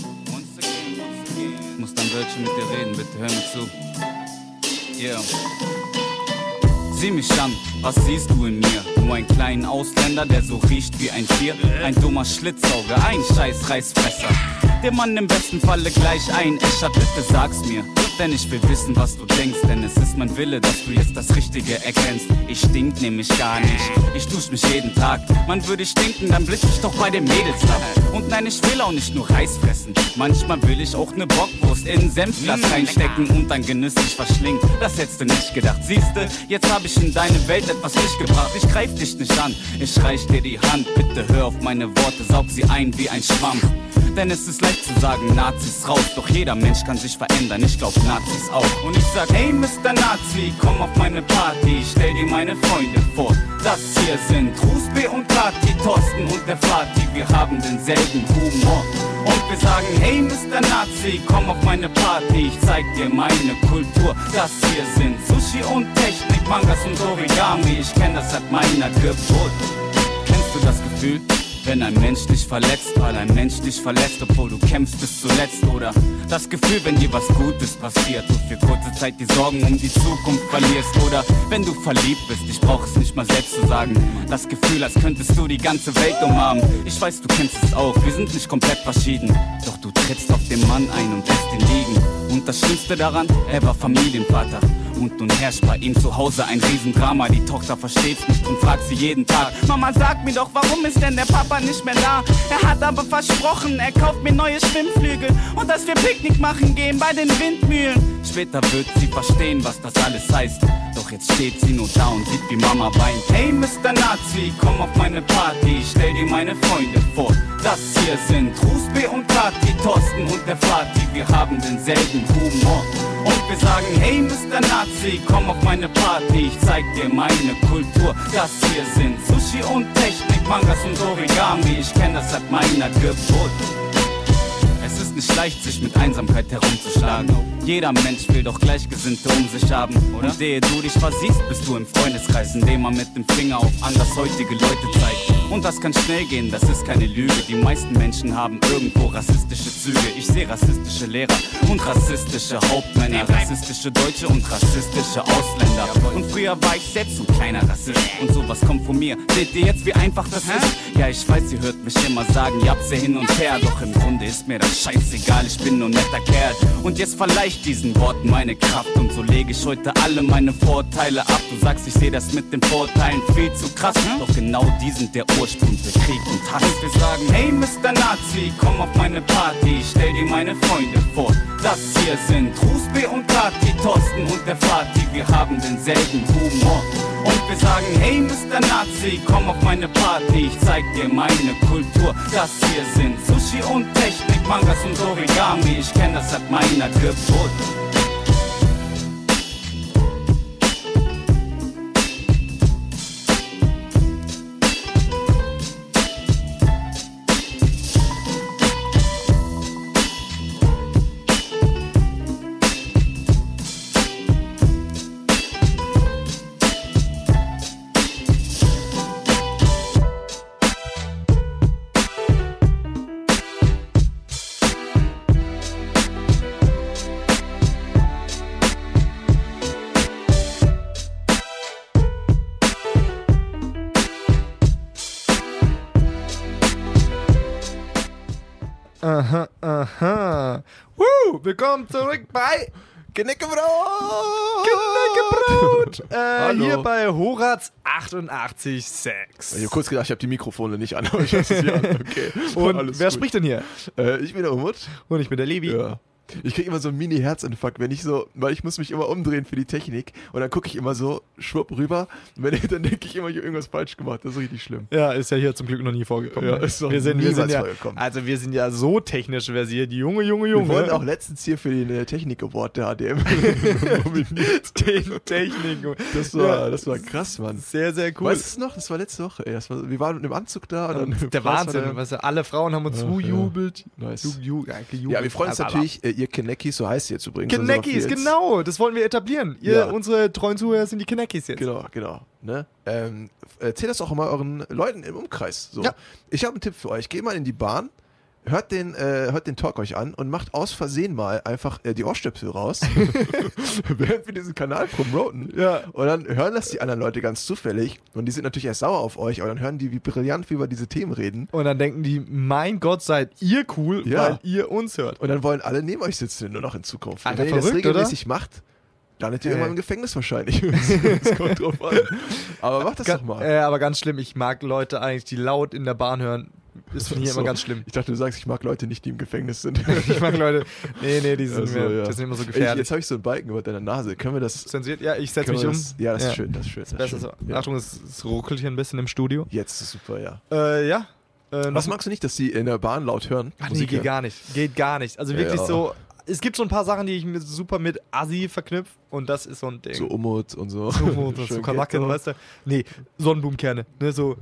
muss dann Wörtchen mit dir reden, bitte hör mir zu. Yeah. Sieh mich an, was siehst du in mir? Nur einen kleinen Ausländer, der so riecht wie ein Tier. Ein dummer Schlitzauge, ein scheiß Reißfresser. Der Mann im besten Falle gleich ein Escher, bitte sag's mir. Denn ich will wissen, was du denkst, denn es ist mein Wille, dass du jetzt das Richtige erkennst. Ich stink nämlich gar nicht, ich dusch mich jeden Tag. Man würde ich stinken, dann blick ich doch bei den Mädels ab. Und nein, ich will auch nicht nur Reis fressen. Manchmal will ich auch ne Bockwurst in Senfglas reinstecken und dann genüsslich verschlingen. Das hättest du nicht gedacht. Siehste, jetzt hab ich in deine Welt etwas Licht gebracht. Ich greif dich nicht an, ich reich dir die Hand. Bitte hör auf meine Worte, saug sie ein wie ein Schwamm. Denn es ist leicht zu sagen, Nazis raus. Doch jeder Mensch kann sich verändern, ich glaub Nazis auch. Und ich sag, hey Mr. Nazi, komm auf meine Party, stell dir meine Freunde vor. Das hier sind Rusbe und Kati, Thorsten und der Fatih, wir haben denselben Humor. Und wir sagen, hey Mr. Nazi, komm auf meine Party, ich zeig dir meine Kultur. Das hier sind Sushi und Technik, Mangas und Origami, ich kenn das seit meiner Geburt. du das Gefühl? Wenn ein Mensch dich verletzt, weil ein Mensch dich verlässt, obwohl du kämpfst bis zuletzt. Oder das Gefühl, wenn dir was Gutes passiert, du für kurze Zeit die Sorgen um die Zukunft verlierst. Oder wenn du verliebt bist, ich brauch es nicht mal selbst zu sagen. Das Gefühl, als könntest du die ganze Welt umarmen. Ich weiß, du kennst es auch, wir sind nicht komplett verschieden. Doch du trittst auf den Mann ein und lässt ihn liegen. Und das Schlimmste daran, er war Familienvater. Und nun herrscht bei ihm zu Hause ein Riesendrama. Die Tochter versteht's nicht und fragt sie jeden Tag. Mama, sag mir doch, warum ist denn der Papa nicht mehr da? Er hat aber versprochen, er kauft mir neue Schwimmflügel und dass wir Picknick machen gehen bei den Windmühlen. Später wird sie verstehen, was das alles heißt. Doch jetzt steht sie nur da und sieht, wie Mama weint. Hey, Mr. Nazi, komm auf meine Party, stell dir meine Freunde vor. Das hier sind Rusbe und Kati, Thorsten und der Vati. Wir haben denselben Humor. Und wir sagen, hey Mr. Nazi, komm auf meine Party, ich zeig dir meine Kultur. Das hier sind Sushi und Technik, Mangas und Origami, ich kenn das seit meiner Geburt. Es ist nicht leicht, sich mit Einsamkeit herumzuschlagen. Jeder Mensch will doch Gleichgesinnte um sich haben. Und ehe du dich versiehst, bist du im Freundeskreis, in dem man mit dem Finger auf andershäutige Leute zeigt. Und das kann schnell gehen, das ist keine Lüge. Die meisten Menschen haben irgendwo rassistische Züge. Ich sehe rassistische Lehrer und rassistische Hauptmänner, rassistische Deutsche und rassistische Ausländer. Und früher war ich selbst so ein kleiner Rassist. Und sowas kommt von mir. Seht ihr jetzt, wie einfach das ist? Ja, ich weiß, ihr hört mich immer sagen, ihr habt's ja hin und her. Doch im Grunde ist mir das scheißegal, ich bin nur netter Kerl. Und jetzt verleih ich diesen Worten meine Kraft. Und so lege ich heute alle meine Vorteile ab. Du sagst, ich sehe das mit den Vorteilen viel zu krass. Doch genau die sind der Ursprung für Krieg und Hass. Und wir sagen, hey Mr. Nazi, komm auf meine Party, stell dir meine Freunde vor. Das hier sind Rusbe und Kati, Thorsten und der Vati. Wir haben denselben Humor. Und wir sagen, hey Mr. Nazi, komm auf meine Party, ich zeig dir meine Kultur. Das hier sind Sushi und Technik, Mangas und Origami. Ich kenn das seit meiner Geburt. Äh, hier bei Horaz 88.6. Ich habe kurz gedacht, ich habe die Mikrofone nicht an, aber ich weiß es ja. Okay. Und wer gut. spricht denn hier? Äh, ich bin der Umut. Und ich bin der Levi. Ja. Ich krieg immer so einen Mini-Herzinfarkt, wenn ich so, weil ich muss mich immer umdrehen für die Technik und dann gucke ich immer so schwupp rüber und wenn, dann denke ich immer, ich habe irgendwas falsch gemacht. Das ist richtig schlimm. Ja, ist ja hier zum Glück noch nie vorgekommen. Ja, ist wir sind, wir sind ja, vorgekommen. Also wir sind ja so technisch versiert, die Junge, Junge, Wir Junge. wurden auch letztens hier für den äh, Technik-Award der HDM Technik. Das war, Ja, das war krass, Mann. Sehr, sehr cool. Weißt du es noch? Das war letzte Woche. Ey. Das war, wir waren im Anzug da. Und dann der Wahnsinn, weißt du, alle Frauen haben uns zujubelt. ja. Nice. Ju, ju, ja, wir freuen uns natürlich, äh, ihr Kenneckis, so heißt ihr jetzt übrigens. Fields. genau, das wollen wir etablieren. Ihr, Ja. unsere treuen Zuhörer sind die Kneckis jetzt. Genau, genau. Ne? Ähm, erzählt das auch immer euren Leuten im Umkreis. So. Ja. Ich habe einen Tipp für euch. Geht mal in die Bahn, hört den, äh, hört den Talk euch an und macht aus Versehen mal einfach äh, die Ohrstöpsel raus, während wir diesen Kanal promoten. Ja. Und dann hören das die anderen Leute ganz zufällig und die sind natürlich erst sauer auf euch, aber dann hören die, wie brillant wir über diese Themen reden. Und dann denken die, mein Gott, seid ihr cool, Ja. weil ihr uns hört. Und dann wollen alle neben euch sitzen nur noch in Zukunft. Alter, und wenn ihr das verrückt, regelmäßig macht, landet ihr Äh. immer im Gefängnis wahrscheinlich. das kommt drauf an. Aber macht das Ga- doch mal. Äh, aber ganz schlimm, ich mag Leute eigentlich, die laut in der Bahn hören. Ist von hier So. immer ganz schlimm. Ich dachte, du sagst, ich mag Leute nicht, die im Gefängnis sind. Ich mag Leute, nee, nee, die sind, Also, mir, ja. die sind immer so Ich, gefährlich. jetzt habe ich so einen Balken über deiner Nase. Können wir das. Zensiert? Ja, ich setze mich um. das ja, das ist schön, das ist schön. Das ist Besser schön. so. Ja. Achtung, es, es ruckelt hier ein bisschen im Studio. Jetzt ist super, ja. Äh, ja. Äh, Was magst du nicht, dass die in der Bahn laut hören? Ach, nee, Musik geht hören? gar nicht. Geht gar nicht. Also wirklich Ja. so. Es gibt so ein paar Sachen, die ich mir super mit Assi verknüpfe und das ist so ein Ding. So Umut und so. so, so, so Schön Kanaken, weißt du? Nee, Sonnenblumenkerne. Ne, so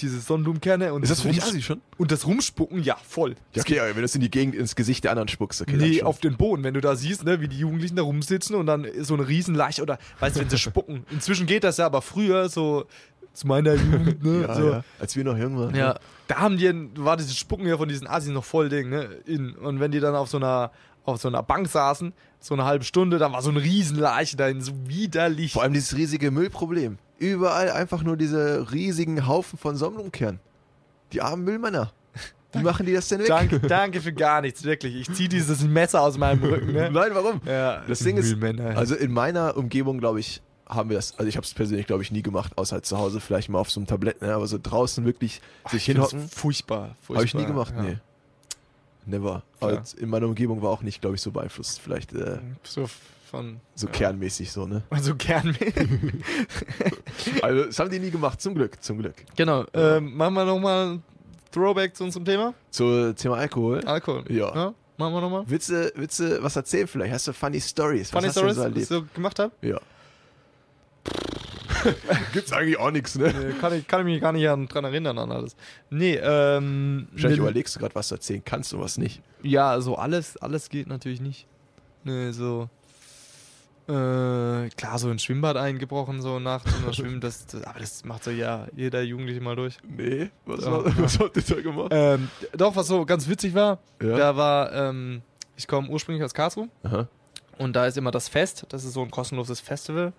diese Sonnenblumenkerne und Ist das für dich Rumsch- Assi schon? Und das Rumspucken, ja, voll. Ja, okay, aber wenn du es in die Gegend ins Gesicht der anderen spuckst, okay. nee, auf den Boden, wenn du da siehst, ne, wie die Jugendlichen da rumsitzen und dann ist so eine Riesenleiche oder, weißt du, wenn sie spucken. Inzwischen geht das ja, aber früher so zu meiner Jugend, ne? Ja, so. ja. Als wir noch jung waren. Ja, da haben die, war dieses Spucken hier von diesen Assis noch voll Ding, ne? In. Und wenn die dann auf so einer, auf so einer Bank saßen, so eine halbe Stunde, dann war so eine Riesenleiche dahin, so widerlich. Vor allem dieses riesige Müllproblem. Überall einfach nur diese riesigen Haufen von Sammlungkernen. Die armen Müllmänner. Wie machen die das denn weg? danke, danke für gar nichts, wirklich. Ich zieh dieses Messer aus meinem Rücken, ne? Nein, warum? Ja, Das Ding ist, Müllmänner. also in meiner Umgebung, glaube ich, haben wir das, also ich habe es persönlich, glaube ich, nie gemacht, außer halt zu Hause vielleicht mal auf so einem Tablett, ne? aber so draußen wirklich sich ich find das hinhocken, Furchtbar, furchtbar. habe ich nie gemacht, ja. nee. Never. Aber in meiner Umgebung war auch nicht, glaube ich, so beeinflusst. Vielleicht äh, So von. so ja. kernmäßig so, ne? Also gern. Also, das haben die nie gemacht, zum Glück, zum Glück. genau. Ähm, machen wir nochmal ein Throwback zu unserem Thema. Zu Thema Alkohol. Alkohol. Ja. Machen wir nochmal. Willst du, willst du was erzählen vielleicht? Hast du funny Stories? Funny was Stories, so was ich so gemacht habe? Ja. Gibt's eigentlich auch nichts, ne? Nee, kann, ich, kann ich mich gar nicht an, dran erinnern an alles. Nee, ähm. Wahrscheinlich ne- überlegst du gerade, was du erzählen kannst und was nicht. Ja, so alles, alles geht natürlich nicht. Nee, so. Äh, klar, so ein Schwimmbad eingebrochen, so nachts und das Schwimmen, das, das, aber das macht so ja jeder Jugendliche mal durch. Nee, was, Ja. was habt ihr da gemacht? Ähm, doch, was so ganz witzig war, Ja. da war, ähm, ich komme ursprünglich aus Karlsruhe Aha. und da ist immer das Fest, das ist so ein kostenloses Festival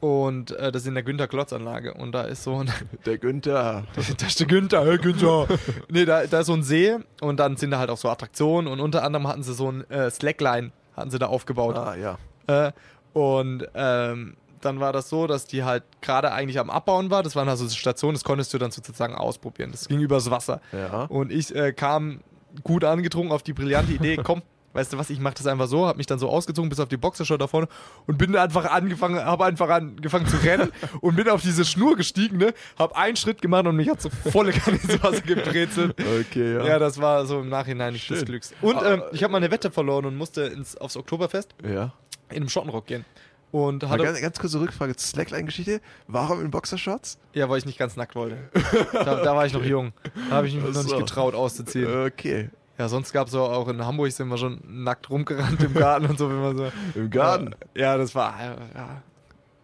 und äh, das ist in der Günther-Klotz-Anlage und da ist so ein, Der Günther. da ist der Günther, hey Günther. nee, da, da ist so ein See und dann sind da halt auch so Attraktionen und unter anderem hatten sie so ein äh, Slackline, hatten sie da aufgebaut. Ah, ja. Äh, und ähm, dann war das so, dass die halt gerade eigentlich am Abbauen war. Das waren also Stationen, das konntest du dann sozusagen ausprobieren. Das ging übers Wasser. Ja. Und ich äh, kam gut angetrunken auf die brillante Idee, komm, weißt du was, ich mach das einfach so, hab mich dann so ausgezogen bis auf die Boxershort da vorne und bin einfach angefangen, habe einfach angefangen zu rennen und bin auf diese Schnur gestiegen, ne, hab einen Schritt gemacht und mich hat so volle Kanne ins Wasser gebrezelt. Okay, ja. Ja. das war so im Nachhinein nicht des. Glücks. Und Aber- ähm, ich habe mal eine Wette verloren und musste ins, aufs Oktoberfest ja. In einem Schottenrock gehen. Und hatte, ganz, ganz kurze Rückfrage zur Slackline-Geschichte. Warum in Boxershorts? ja, weil ich nicht ganz nackt wollte. Da, da war ich noch jung. Da habe ich mich noch nicht getraut auszuziehen. Okay. Ja, sonst gab es auch in Hamburg sind wir schon nackt rumgerannt im Garten und so, wenn man so. Im Garten. Ja, das war ja,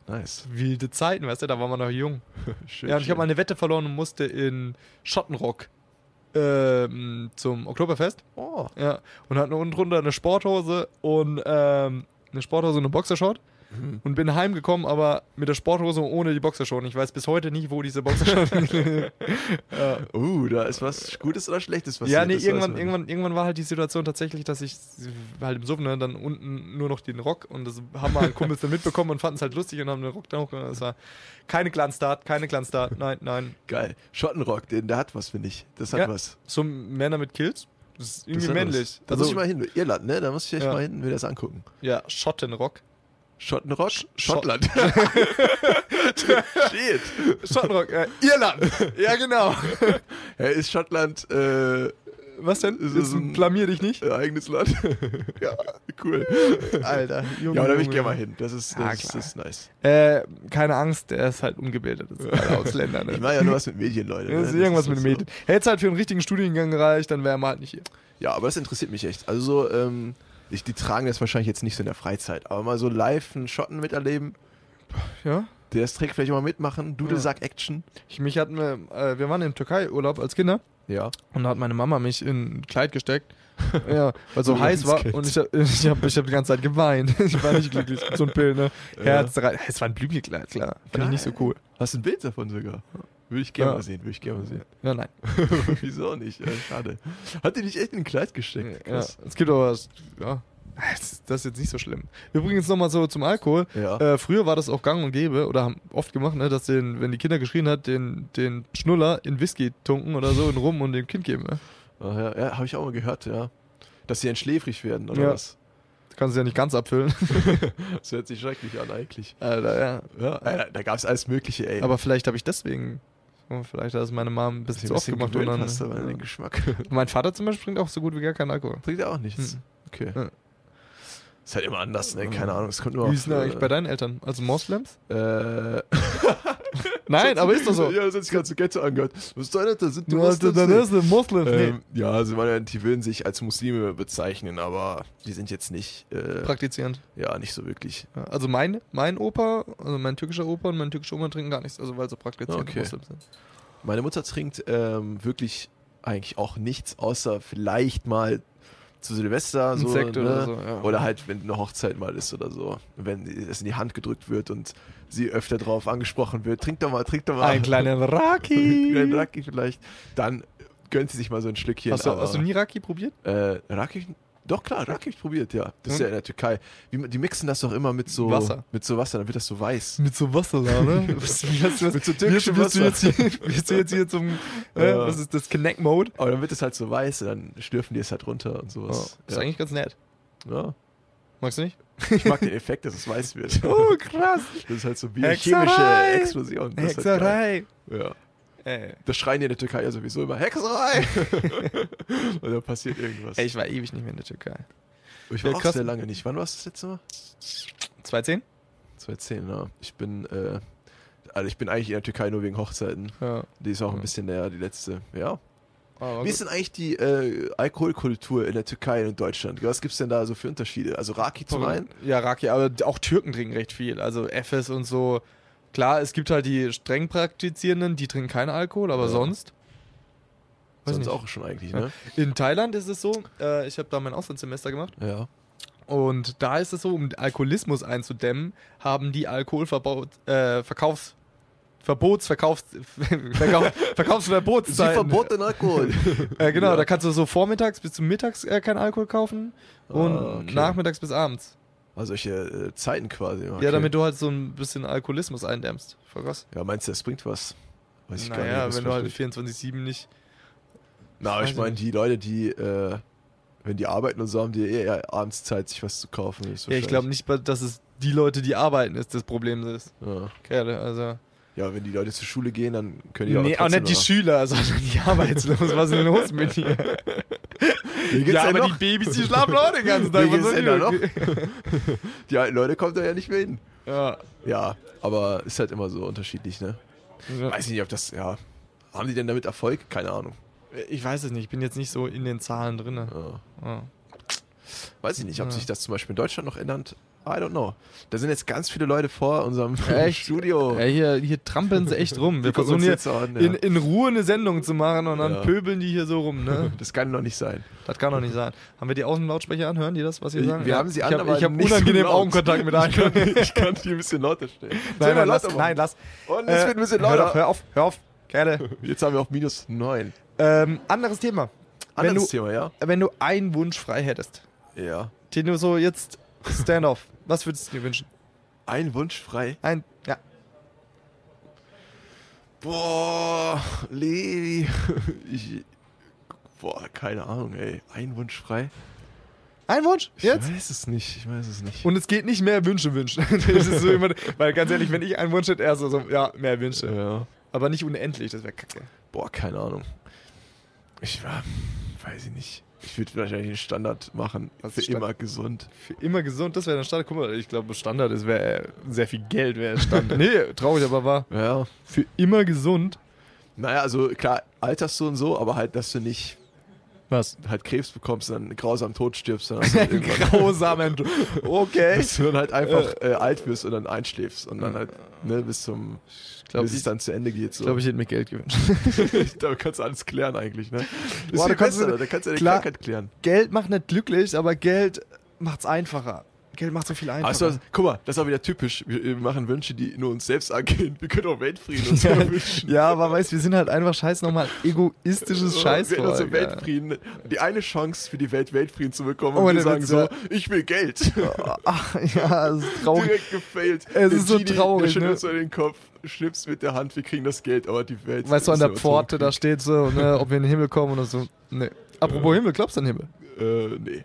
Nice. wilde Zeiten, weißt du, da waren wir noch jung. Schön. Ja, und ich habe mal eine Wette verloren und musste in Schottenrock ähm, zum Oktoberfest. Oh. Ja, und hatten unten drunter eine Sporthose und ähm, eine Sporthose und eine Boxershort. Mhm. Und bin heimgekommen, aber mit der Sporthose und ohne die Boxershort. Und ich weiß bis heute nicht, wo diese Boxershort ja. Uh, da ist was Gutes oder Schlechtes passiert. ja, nee, irgendwann, irgendwann, irgendwann war halt die Situation tatsächlich, dass ich halt im Suffen ne, dann unten nur noch den Rock und das haben meine Kumpels dann mitbekommen und fanden es halt lustig und haben den Rock dann hochgenommen. Das war keine Glanztat, keine Glanztat, nein, nein. Geil. Schottenrock, den, der hat was, finde ich. Das hat Ja. was. So Männer mit Kills, das ist Das irgendwie hat männlich. Da muss ich mal hin. Irland, ne? Da muss ich echt Ja. mal hin, mir das angucken. ja, Schottenrock. Schottenrock? Schott- Schottland. Shit. Schottenrock, äh, Irland. ja, genau. Ja, ist Schottland äh, Was denn? Ein- blamier dich nicht? eigenes Land? ja, cool. Alter, Junge, Ja, aber da will ich gerne mal hin. Das ist, Ja, das, das ist nice. Äh, keine Angst, der ist halt ungebildet. Das ist halt Ausländer, ne? Ich mache ja nur was mit Medien, Leute. ne? Das ist Das irgendwas ist mit den so. Medien. Hätte es halt für einen richtigen Studiengang gereicht, dann wären wir halt nicht hier. Ja, aber das interessiert mich echt. Also so, ähm, ich, die tragen das wahrscheinlich jetzt nicht so in der Freizeit, aber mal so live einen Schotten miterleben, Ja? der das Trick vielleicht auch mal mitmachen, Dudelsack-Action. Ich, mich hatten wir, äh, wir waren im Türkei-Urlaub als Kinder Ja. und da hat meine Mama mich in ein Kleid gesteckt. ja, weil so So heiß war und ich habe ich hab, ich hab die ganze Zeit geweint. ich war nicht glücklich. So ein Bild, ne? Herz, drei- es war ein Blümchenkleid, klar. Fand ich nicht so Geil. cool. Hast du ein Bild davon sogar? Würde ich gerne Ja. mal sehen, würde ich gerne mal sehen. Ja, nein. Wieso nicht? Ja, schade. Hat die dich echt in ein Kleid gesteckt? Ja, Krass. es gibt aber was, ja. Das das ist jetzt nicht so schlimm. Übrigens nochmal so zum Alkohol. Ja. Äh, früher war das auch gang und gäbe oder haben oft gemacht, ne, dass den, wenn die Kinder geschrien hat, den, den Schnuller in Whisky tunken oder so in Rum und dem Kind geben. Ne? Ach ja, ja habe ich auch mal gehört, ja. Dass sie entschläfrig werden, oder Ja. was? Das kannst du ja nicht ganz abfüllen. Das hört sich schrecklich an, eigentlich. Alter, ja. Ja, äh, da gab es alles Mögliche, ey. Aber vielleicht habe ich deswegen, vielleicht hat es meine Mom ein bisschen zu oft gemacht. Und gewöhnt dann, hast, aber ja. den Geschmack. Mein Vater zum Beispiel trinkt auch so gut wie gar keinen Alkohol. Trinkt er auch nichts. Hm. Okay. Ja. Ist halt immer anders, ne? Keine Ahnung. Es kommt nur Wie ist denn eigentlich bei deinen Eltern? Also Moslems? äh, Nein, aber ist doch so. Ja, das hat sich gerade so Ghetto angehört. Was ist das? Sind die Ja, Moslems? dann ist ein Muslim. ähm, ja, also meine, die würden sich als Muslime bezeichnen, aber die sind jetzt nicht, äh, Praktizierend. ja, nicht so wirklich. Ja, also mein, mein Opa, also mein türkischer Opa und mein türkischer Oma trinken gar nichts, also weil sie praktizierende Okay. Muslims sind. Meine Mutter trinkt ähm, wirklich eigentlich auch nichts, außer vielleicht mal zu Silvester so, Sekt ne? oder so, ja. oder halt, wenn eine Hochzeit mal ist oder so. Wenn es in die Hand gedrückt wird und sie öfter drauf angesprochen wird, trink doch mal, trink doch mal. Ein kleiner Kleinen Raki. Raki vielleicht. Dann gönnt sie sich mal so ein Stückchen. Hast du, hast du nie Raki probiert? Äh, Raki? Doch klar, Raki ich probiert, ja. Das ist ja in der Türkei. Wie, die mixen das doch immer mit so Wasser. Mit so Wasser, dann wird das so weiß. Mit so Wasser da, ne? Was, wie Mit so türkischem hast du jetzt Wasser. hier, du jetzt hier zum, äh, Ja. was ist das, Connect-Mode? Aber dann wird es halt so weiß und dann schlürfen die es halt runter und Oh, sowas. ist ja. eigentlich ganz nett. ja. Magst du nicht? Ich mag den Effekt, dass es weiß wird. Oh, krass. Das ist halt so biochemische. Explosion. Das halt Hexerei. geil. ja. Ey. Das schreien die in der Türkei ja sowieso immer Hexerei! dann passiert irgendwas. Ey, ich war ewig nicht mehr in der Türkei. ich war auch krass. sehr lange nicht. Wann warst du das letzte Mal? 210? 2010, ja. Ich bin, äh, also ich bin eigentlich in der Türkei nur wegen Hochzeiten. Ja. Die ist auch ein Ja. bisschen näher, die letzte. Ja. Aber Wie ist denn eigentlich die äh, Alkoholkultur in der Türkei und Deutschland? Was gibt es denn da so für Unterschiede? Also Raki zum einen? Ja, Raki, aber auch Türken trinken recht viel. Also Efes und so. Klar, es gibt halt die streng praktizierenden, die trinken keinen Alkohol, aber Ja. sonst. Weiß Sonst nicht. auch schon eigentlich, ne? In Thailand ist es so, äh, ich habe da mein Auslandssemester gemacht Ja. und da ist es so, um Alkoholismus einzudämmen, haben die Alkoholverbot, äh, Verkaufs, Verbots, Verkaufs, Verkauf, Verkaufsverbotszeiten. Alkohol. Äh, genau, Ja. da kannst du so vormittags bis zum Mittags äh, keinen Alkohol kaufen und Ah, okay. nachmittags bis abends. Also solche äh, Zeiten quasi. Okay. Ja, damit du halt so ein bisschen Alkoholismus eindämmst. Voll krass. Ja, meinst du, das bringt was? Weiß ich gar Naja, nicht. wenn du halt 24-7 nicht. Na, aber ich ich meine, die Leute, die, äh, wenn die arbeiten und so, haben die eher abends Zeit, sich was zu kaufen. Ja, ich glaube nicht, dass es die Leute, die arbeiten, ist das Problem ist. Ja. Kerle, also. ja, wenn die Leute zur Schule gehen, dann können die Nee, auch nicht die Schüler, sondern die Arbeitslosen. Was ist denn los mit dir? Ja, aber noch? die Babys, die schlafen auch den ganzen Tag. Wie geht's denn da die- Die alten Leute kommen da ja nicht mehr hin. Ja. Ja, aber ist halt immer so unterschiedlich, ne? Weiß nicht, ob das, ja. Haben die denn damit Erfolg? Keine Ahnung. Ich weiß es nicht, ich bin jetzt nicht so in den Zahlen drin. Ja. Ja. Weiß ich nicht, ob Ja. sich das zum Beispiel in Deutschland noch ändert. I don't know. Da sind jetzt ganz viele Leute vor unserem Echt? Studio. Ja, hier, hier trampeln sie echt rum. Wir gucken versuchen hier jetzt so an, ja. in, in Ruhe eine Sendung zu machen und dann Ja. pöbeln die hier so rum, ne? Das kann doch nicht sein. Das kann doch nicht sein. Haben wir die Außenlautsprecher an? Hören die das, was wir Ich- sagen? wir haben sie an, hab, aber Ich habe nicht so unangenehm laut. Augenkontakt mit Ich kann, einem. ich kann die ein bisschen lauter stellen. Nein, nein, lass, nein, lass. Und es Äh, wird ein bisschen lauter. hör auf, hör auf. Kerle. Jetzt haben wir auch minus 9. Ähm, anderes Thema. Anderes du, Thema, ja? wenn du einen Wunsch frei hättest, Ja. den du so jetzt Stand-off, was würdest du dir wünschen? Ein Wunsch frei. Ein, ja. Boah, Levi. Ich, boah, keine Ahnung, ey. Ein Wunsch frei? Ein Wunsch? Ich Jetzt? weiß es nicht. Ich weiß es nicht. Und es geht nicht mehr Wünsche wünschen. das ist so immer, weil ganz ehrlich, wenn ich einen Wunsch hätte, erst so, so, ja, mehr Wünsche. ja. Aber nicht unendlich, das wäre kacke. Boah, keine Ahnung. Ich war, weiß ich nicht. Ich würde wahrscheinlich einen Standard machen. Was für Stand- immer gesund. Für immer gesund, das wäre der Standard. Guck mal, ich glaube, Standard ist wäre sehr viel Geld, wäre Standard. nee, traurig, aber war. Ja. Für immer gesund. Naja, also klar, alterst du und so, aber halt, dass du nicht Was? halt Krebs bekommst und dann grausam tot stirbst, du, irgendwann, Grausamen. Okay. dass du dann halt einfach äh, alt wirst und dann einschläfst und dann halt ne, bis zum glaub, bis es ich- dann zu Ende geht. Ich So. glaube, ich hätte mir Geld gewünscht. da kannst du alles klären eigentlich, ne? Boah, da kannst du- besser, da kannst du ja die klar. Krankheit klären. Geld macht nicht glücklich, aber Geld macht's einfacher. Geld macht so viel einfacher. Achso, guck mal, das ist auch wieder typisch. Wir, wir machen Wünsche, die nur uns selbst angehen. Wir können auch Weltfrieden uns ja, wünschen. ja, aber weißt du, wir sind halt einfach scheiß nochmal egoistisches Scheiß. Wir hätten uns so Weltfrieden, die eine Chance für die Welt Weltfrieden zu bekommen Oh, und wir der sagen Witz, so, ja. ich will Geld. Ach, ja, es ist traurig. Direkt gefailt. Es ist so Genie, traurig, Der schüttelt ne? so den Kopf, schnippst mit der Hand, wir kriegen das Geld, aber die Welt Weißt du, an der Pforte, da steht so, ne, ob wir in den Himmel kommen oder so. Nee. Apropos Himmel, glaubst du an den Himmel? Äh, nee.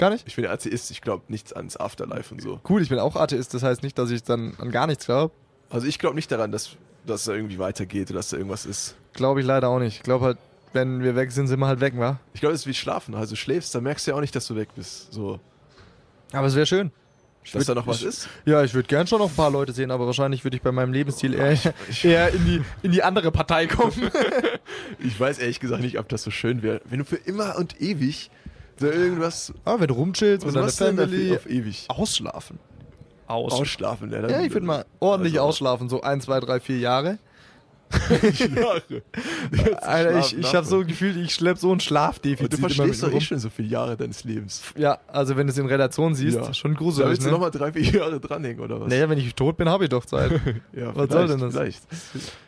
Gar nicht? Ich bin Atheist, ich glaube nichts ans Afterlife und so. Cool, ich bin auch Atheist, das heißt nicht, dass ich dann an gar nichts glaube. Also ich glaube nicht daran, dass, dass da irgendwie weitergeht oder dass da irgendwas ist. Glaube ich leider auch nicht. Ich glaube halt, wenn wir weg sind, sind wir halt weg, wa? Ich glaube, es ist wie Schlafen. Also schläfst, dann merkst du ja auch nicht, dass du weg bist. So. Aber es wäre schön. Dass da würd- noch was ich- ist? Ja, ich würde gern schon noch ein paar Leute sehen, aber wahrscheinlich würde ich bei meinem Lebensstil eher, eher in, die, in die andere Partei kommen. Ich weiß ehrlich gesagt nicht, ob das so schön wäre. Wenn du für immer und ewig irgendwas. aber wenn du rumchillst mit deiner du Family, auf ewig? ausschlafen. Aus. Ausschlafen, ja. dann- ja, ich würde mal ordentlich also- ausschlafen, so ein, zwei, drei, vier Jahre. Jahre. Alter, ich, ich habe so gefühlt, ich schlepp so ein Schlafdefizit. Und du verstehst doch eh schon so viele Jahre deines Lebens. Ja, also wenn du es in Relation siehst, Ja. schon Da gruselig. willst du Ne? nochmal drei, vier Jahre dranhängen, oder was? Naja, wenn ich tot bin, habe ich doch Zeit. ja, was soll denn das? Vielleicht.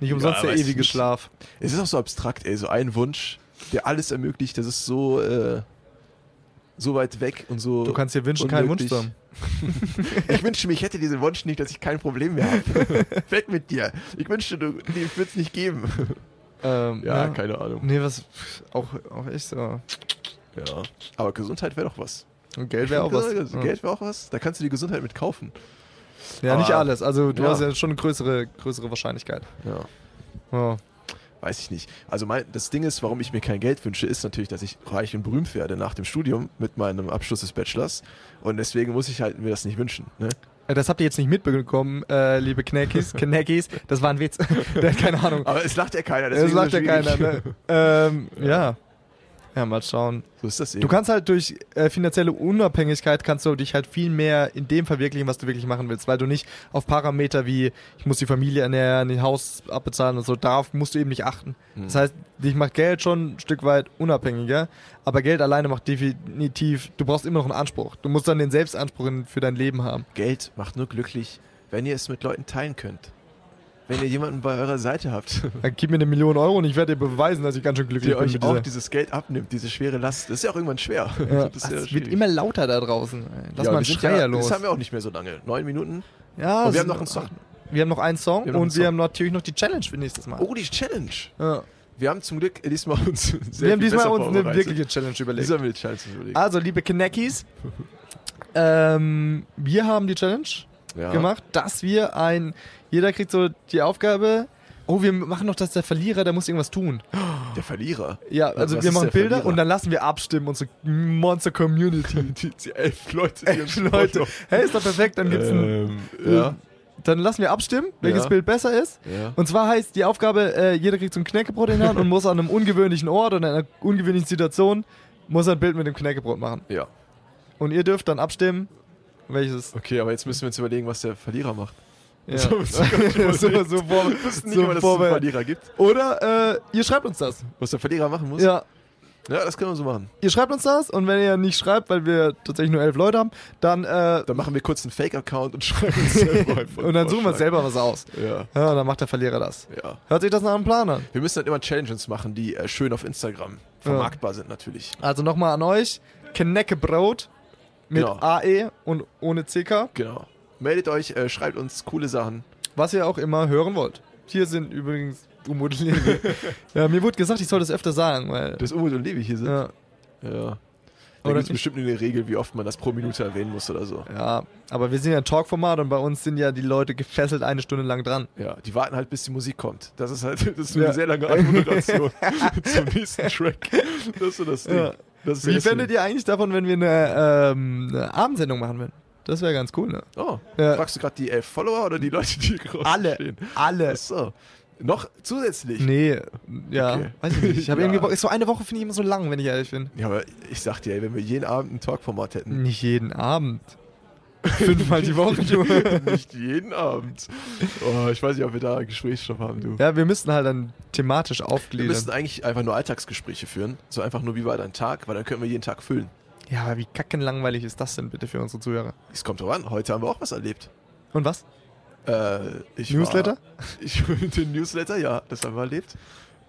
Nicht umsonst Ja, der ich ewige. Schlaf. Es ist auch so abstrakt, ey. So ein Wunsch, der alles ermöglicht, das ist so, äh, so weit weg und so. Du kannst dir wünschen, keinen Wunsch zu haben. Ich wünschte mir, ich hätte diesen Wunsch nicht, dass ich kein Problem mehr habe. Weg mit dir. Ich wünschte, du, die wird es nicht geben. Ähm, Ja, keine Ahnung. Nee, was auch, auch echt so. Ja. Aber Gesundheit wäre doch was. Und Geld wäre auch was. Ja. Geld wäre auch was. Da kannst du die Gesundheit mit kaufen. Ja, nicht Aber- alles. Also du Ja. hast ja schon eine größere, größere Wahrscheinlichkeit. Ja. Ja. Weiß ich nicht. Also mein, das Ding ist, warum ich mir kein Geld wünsche, ist natürlich, dass ich reich und berühmt werde nach dem Studium mit meinem Abschluss des Bachelors. Und deswegen muss ich halt mir das nicht wünschen. Ne? Äh, Das habt ihr jetzt nicht mitbekommen, äh, liebe Knackis. Knackis, das war ein Witz. Der hat keine Ahnung. Aber es lacht ja keiner. Das sagt ist ja es keiner. Ne? Ähm, ja. Ja, mal schauen. So ist das eben. Du kannst halt durch äh, finanzielle Unabhängigkeit kannst du dich halt viel mehr in dem verwirklichen, was du wirklich machen willst, weil du nicht auf Parameter wie ich muss die Familie ernähren, ein Haus abbezahlen und so, darauf musst du eben nicht achten. Hm. Das heißt, dich macht Geld schon ein Stück weit unabhängiger, aber Geld alleine macht definitiv, du brauchst immer noch einen Anspruch. Du musst dann den Selbstanspruch für dein Leben haben. Geld macht nur glücklich, wenn ihr es mit Leuten teilen könnt. Wenn ihr jemanden bei eurer Seite habt, Dann gib mir eine Million Euro und ich werde dir beweisen, dass ich ganz schön glücklich der bin euch mit auch dieser. dieses Geld abnimmt, diese schwere Last. Das ist ja auch irgendwann schwer. Ja, Das ist ja es wird schwierig. immer lauter da draußen. Lass Ja, mal wir einen sind Schreier ja, los. Das haben wir auch nicht mehr so lange. Neun Minuten. ja, Und es wir haben noch einen Song. Wir haben noch einen Song Wir haben noch und einen wir Song. haben natürlich noch die Challenge für nächstes Mal. Oh, die Challenge. Ja. Wir haben zum Glück diesmal uns sehr Wir haben viel diesmal besser uns eine vorbereitet. wirkliche Challenge überlegt. Diesmal haben wir die Challenge überlegt. Also, liebe Knackis, ähm, wir haben die Challenge ja. gemacht, dass wir ein, jeder kriegt so die Aufgabe, oh, wir machen noch, dass der Verlierer, der muss irgendwas tun. Der Verlierer. Ja, also Was wir machen der Bilder Verlierer? und dann lassen wir abstimmen, unsere Monster Community. Die, die elf Leute, die Elf Leute. Hey, ist doch perfekt, dann gibt's ein, Ähm, ja. dann lassen wir abstimmen, welches Ja. Bild besser ist. ja. Und zwar heißt die Aufgabe, äh, jeder kriegt so ein Knäckebrot in die Hand und muss an einem ungewöhnlichen Ort oder in einer ungewöhnlichen Situation muss ein Bild mit dem Knäckebrot machen. Ja. Und ihr dürft dann abstimmen, welches. Okay, aber jetzt müssen wir uns überlegen, was der Verlierer macht. Ja. So, so, so, so, vor, nicht so mal, dass es einen Verlierer gibt. Oder äh, ihr schreibt uns das. Was der Verlierer machen muss? Ja, Ja, das können wir so machen. ihr schreibt uns das und wenn ihr nicht schreibt, weil wir tatsächlich nur elf Leute haben, dann äh, Dann machen wir kurz einen Fake-Account und schreiben uns selber einfach und dann suchen wir uns selber was aus. Ja, Ja, und dann macht der Verlierer das. ja. Hört sich das nach einem Plan an. Wir müssen dann immer Challenges machen, die äh, schön auf Instagram vermarktbar sind natürlich. Also nochmal an euch: Knäckebrot mit Genau. AE und ohne CK. Genau. Meldet euch, äh, schreibt uns coole Sachen. was ihr auch immer hören wollt. Hier sind übrigens Umut und Levi. ja, mir wurde gesagt, ich soll das öfter sagen, weil. Dass Umut und Levi hier sind. ja, Ja. Da gibt es bestimmt eine Regel, wie oft man das pro Minute erwähnen muss oder so. ja, aber wir sind ja ein Talkformat und bei uns sind ja die Leute gefesselt eine Stunde lang dran. Ja, die warten halt, bis die Musik kommt. Das ist halt das ist Ja. eine sehr lange Anmoderation zum nächsten Track. Das ist so das Ding. Ja. Wie fändet ihr eigentlich davon, wenn wir eine, ähm, eine Abendsendung machen würden? Das wäre ganz cool, ne? Oh, Ja. fragst du gerade die elf Follower oder die Leute, die gerade Alle. stehen? Alle. Achso. Noch zusätzlich? Nee, ja, Okay. weiß ich nicht. Ich habe Ja. irgendwie Bock. So eine Woche finde ich immer so lang, wenn ich ehrlich bin. Ja, aber ich sag dir, ey, wenn wir jeden Abend ein Talkformat hätten. Nicht jeden Abend. Fünfmal die Woche nur. Nicht jeden Abend. Oh, ich weiß nicht, ob wir da Gesprächsstoff haben, du. Ja, wir müssten halt dann thematisch wir aufgliedern. müssten eigentlich einfach nur Alltagsgespräche führen. So einfach nur, wie war dein Tag? Weil dann können wir jeden Tag füllen. Ja, aber wie kackenlangweilig ist das denn bitte für unsere Zuhörer? Es kommt drauf an. Heute haben wir auch was erlebt. Und was? Äh, ich Newsletter? War, ich, den Newsletter, ja, das haben wir erlebt.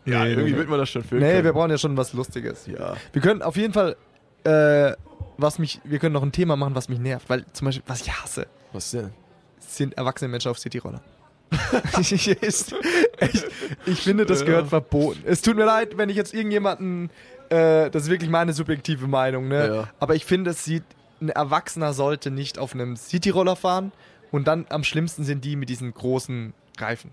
Ja, Nee, irgendwie nee. wird man das schon füllen Nee, können. wir brauchen ja schon was Lustiges. Ja. Wir können auf jeden Fall, äh, was mich, wir können noch ein Thema machen, was mich nervt. Weil zum Beispiel, was ich hasse, Was denn? sind erwachsene Menschen auf Cityroller. ich, ich, ich, finde, das Ja. gehört verboten. Es tut mir leid, wenn ich jetzt irgendjemanden, äh, das ist wirklich meine subjektive Meinung, ne? Ja. Aber ich finde, es sieht, ein Erwachsener sollte nicht auf einem Cityroller fahren und dann am schlimmsten sind die mit diesen großen Reifen.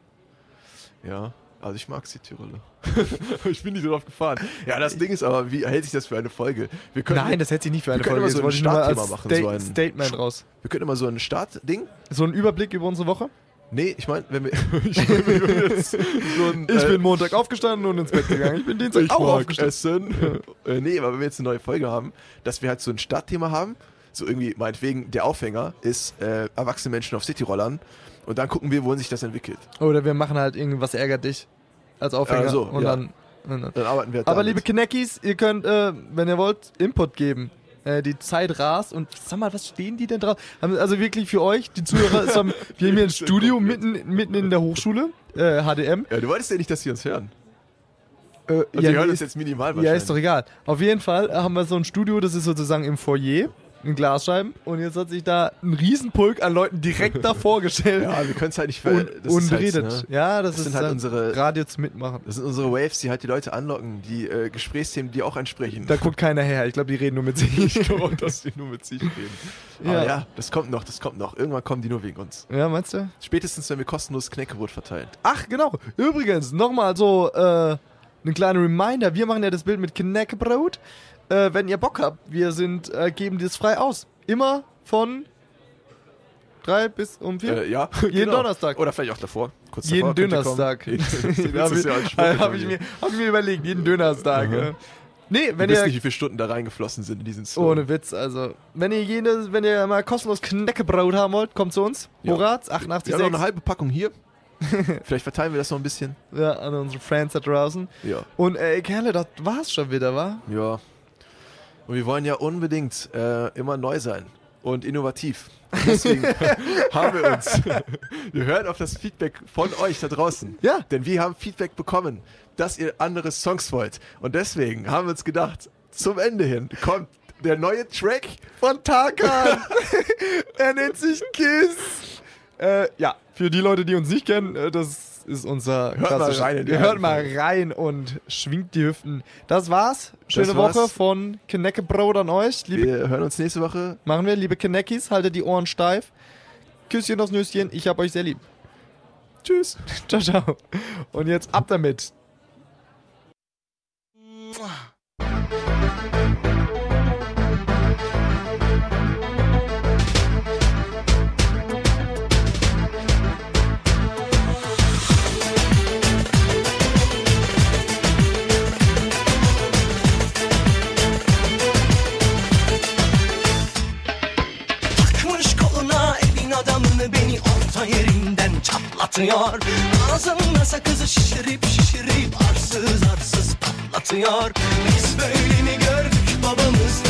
Ja. Also ich mag Cityrolle. ich bin nicht so drauf gefahren. Ja, das Ding ist aber, wie hält sich das für eine Folge? Wir können, Nein, das hätte ich nicht für eine wir können Folge. immer so ein Startthema machen, Sta so ein- Statement raus. wir können immer so ein Startding. So ein Überblick über unsere Woche. Nee, ich meine, wenn wir, ich mein, wenn wir jetzt so ein, Ich äh, bin Montag aufgestanden und ins Bett gegangen. Ich bin Dienstag ich auch aufgestanden. Essen. äh, nee, aber wenn wir jetzt eine neue Folge haben, dass wir halt so ein Startthema haben, so irgendwie, meinetwegen, der Aufhänger ist äh, erwachsene Menschen auf Cityrollern und dann gucken wir, wohin sich das entwickelt. Oder wir machen halt irgendwas ärgert dich als Aufhänger. Ja, so, und ja. dann, dann. Dann arbeiten wir halt Aber damit. liebe Kneckis, ihr könnt, äh, wenn ihr wollt, Input geben. Äh, die Zeit rast und sag mal, was stehen die denn drauf? Haben- Also wirklich für euch, die Zuhörer, ist am, wir haben hier ein Studio mitten, mitten in der Hochschule, äh, HDM. Ja, du wolltest ja nicht, dass sie uns hören. Äh, Also ja, die hören uns jetzt minimal Ja, wahrscheinlich. ist doch egal. Auf jeden Fall haben wir so ein Studio, das ist sozusagen im Foyer, in Glasscheiben. Und jetzt hat sich da ein Riesenpulk an Leuten direkt davor gestellt Ja, wir können es halt nicht ver und, das und ist halt, redet. ne? Ja, das, Das ist sind halt dann unsere- Radio zum Mitmachen. Das sind unsere Waves, die halt die Leute anlocken, die äh, Gesprächsthemen, die auch ansprechen. Da guckt keiner her. Ich glaube, die reden nur mit sich. ich glaube auch, dass die nur mit sich reden. Ja. Aber ja, das kommt noch, das kommt noch. Irgendwann kommen die nur wegen uns. ja, meinst du? Spätestens, wenn wir kostenlos Knäckebrot verteilen. Ach, genau. Übrigens, nochmal so äh, ein kleiner Reminder. Wir machen ja das Bild mit Knäckebrot. Äh, wenn ihr Bock habt, wir sind, äh, geben das frei aus. Immer von drei bis um vier. Äh, ja, Jeden Donnerstag. Oder vielleicht auch davor. Kurz jeden Donnerstag. habe ich, hab ich, mir, hab ich mir überlegt, jeden Donnerstag. äh. Nee, Wenn wenn ihr nicht, wie viele Stunden da reingeflossen sind in diesen Song. Ohne Witz, also. Wenn ihr jene, wenn ihr mal kostenlos Knäckebrot haben wollt, kommt zu uns. Ja. Horaz, Wir haben noch 88,6. eine halbe Packung hier. vielleicht verteilen wir das noch ein bisschen. Ja, an unsere Friends da draußen. Ja. Und ey, Kerle, das war's schon wieder, wa? Ja. Und wir wollen ja unbedingt äh, immer neu sein und innovativ. Deswegen haben wir uns. wir hören auf das Feedback von euch da draußen. Ja. Denn wir haben Feedback bekommen, dass ihr andere Songs wollt. Und deswegen haben wir uns gedacht, zum Ende hin kommt der neue Track. Von Tarkan. er nennt sich Kiss. Äh, ja, für die Leute, die uns nicht kennen, äh, das ist unser Hört mal rein Ihr Hört mal rein und schwingt die Hüften. Das war's. Schöne Das war's. Woche von Kneckebrot an euch. Liebe Wir hören uns nächste Woche. Machen wir, liebe Kneckis, haltet die Ohren steif. Küsschen aufs Nüsschen, ich hab euch sehr lieb. Tschüss. Ciao, ciao. Und jetzt ab damit. Orta yerinden çatlatıyor. Ağzında sakızı şişirip şişirip arsız arsız patlatıyor. Biz böyle mi gördük babamızdan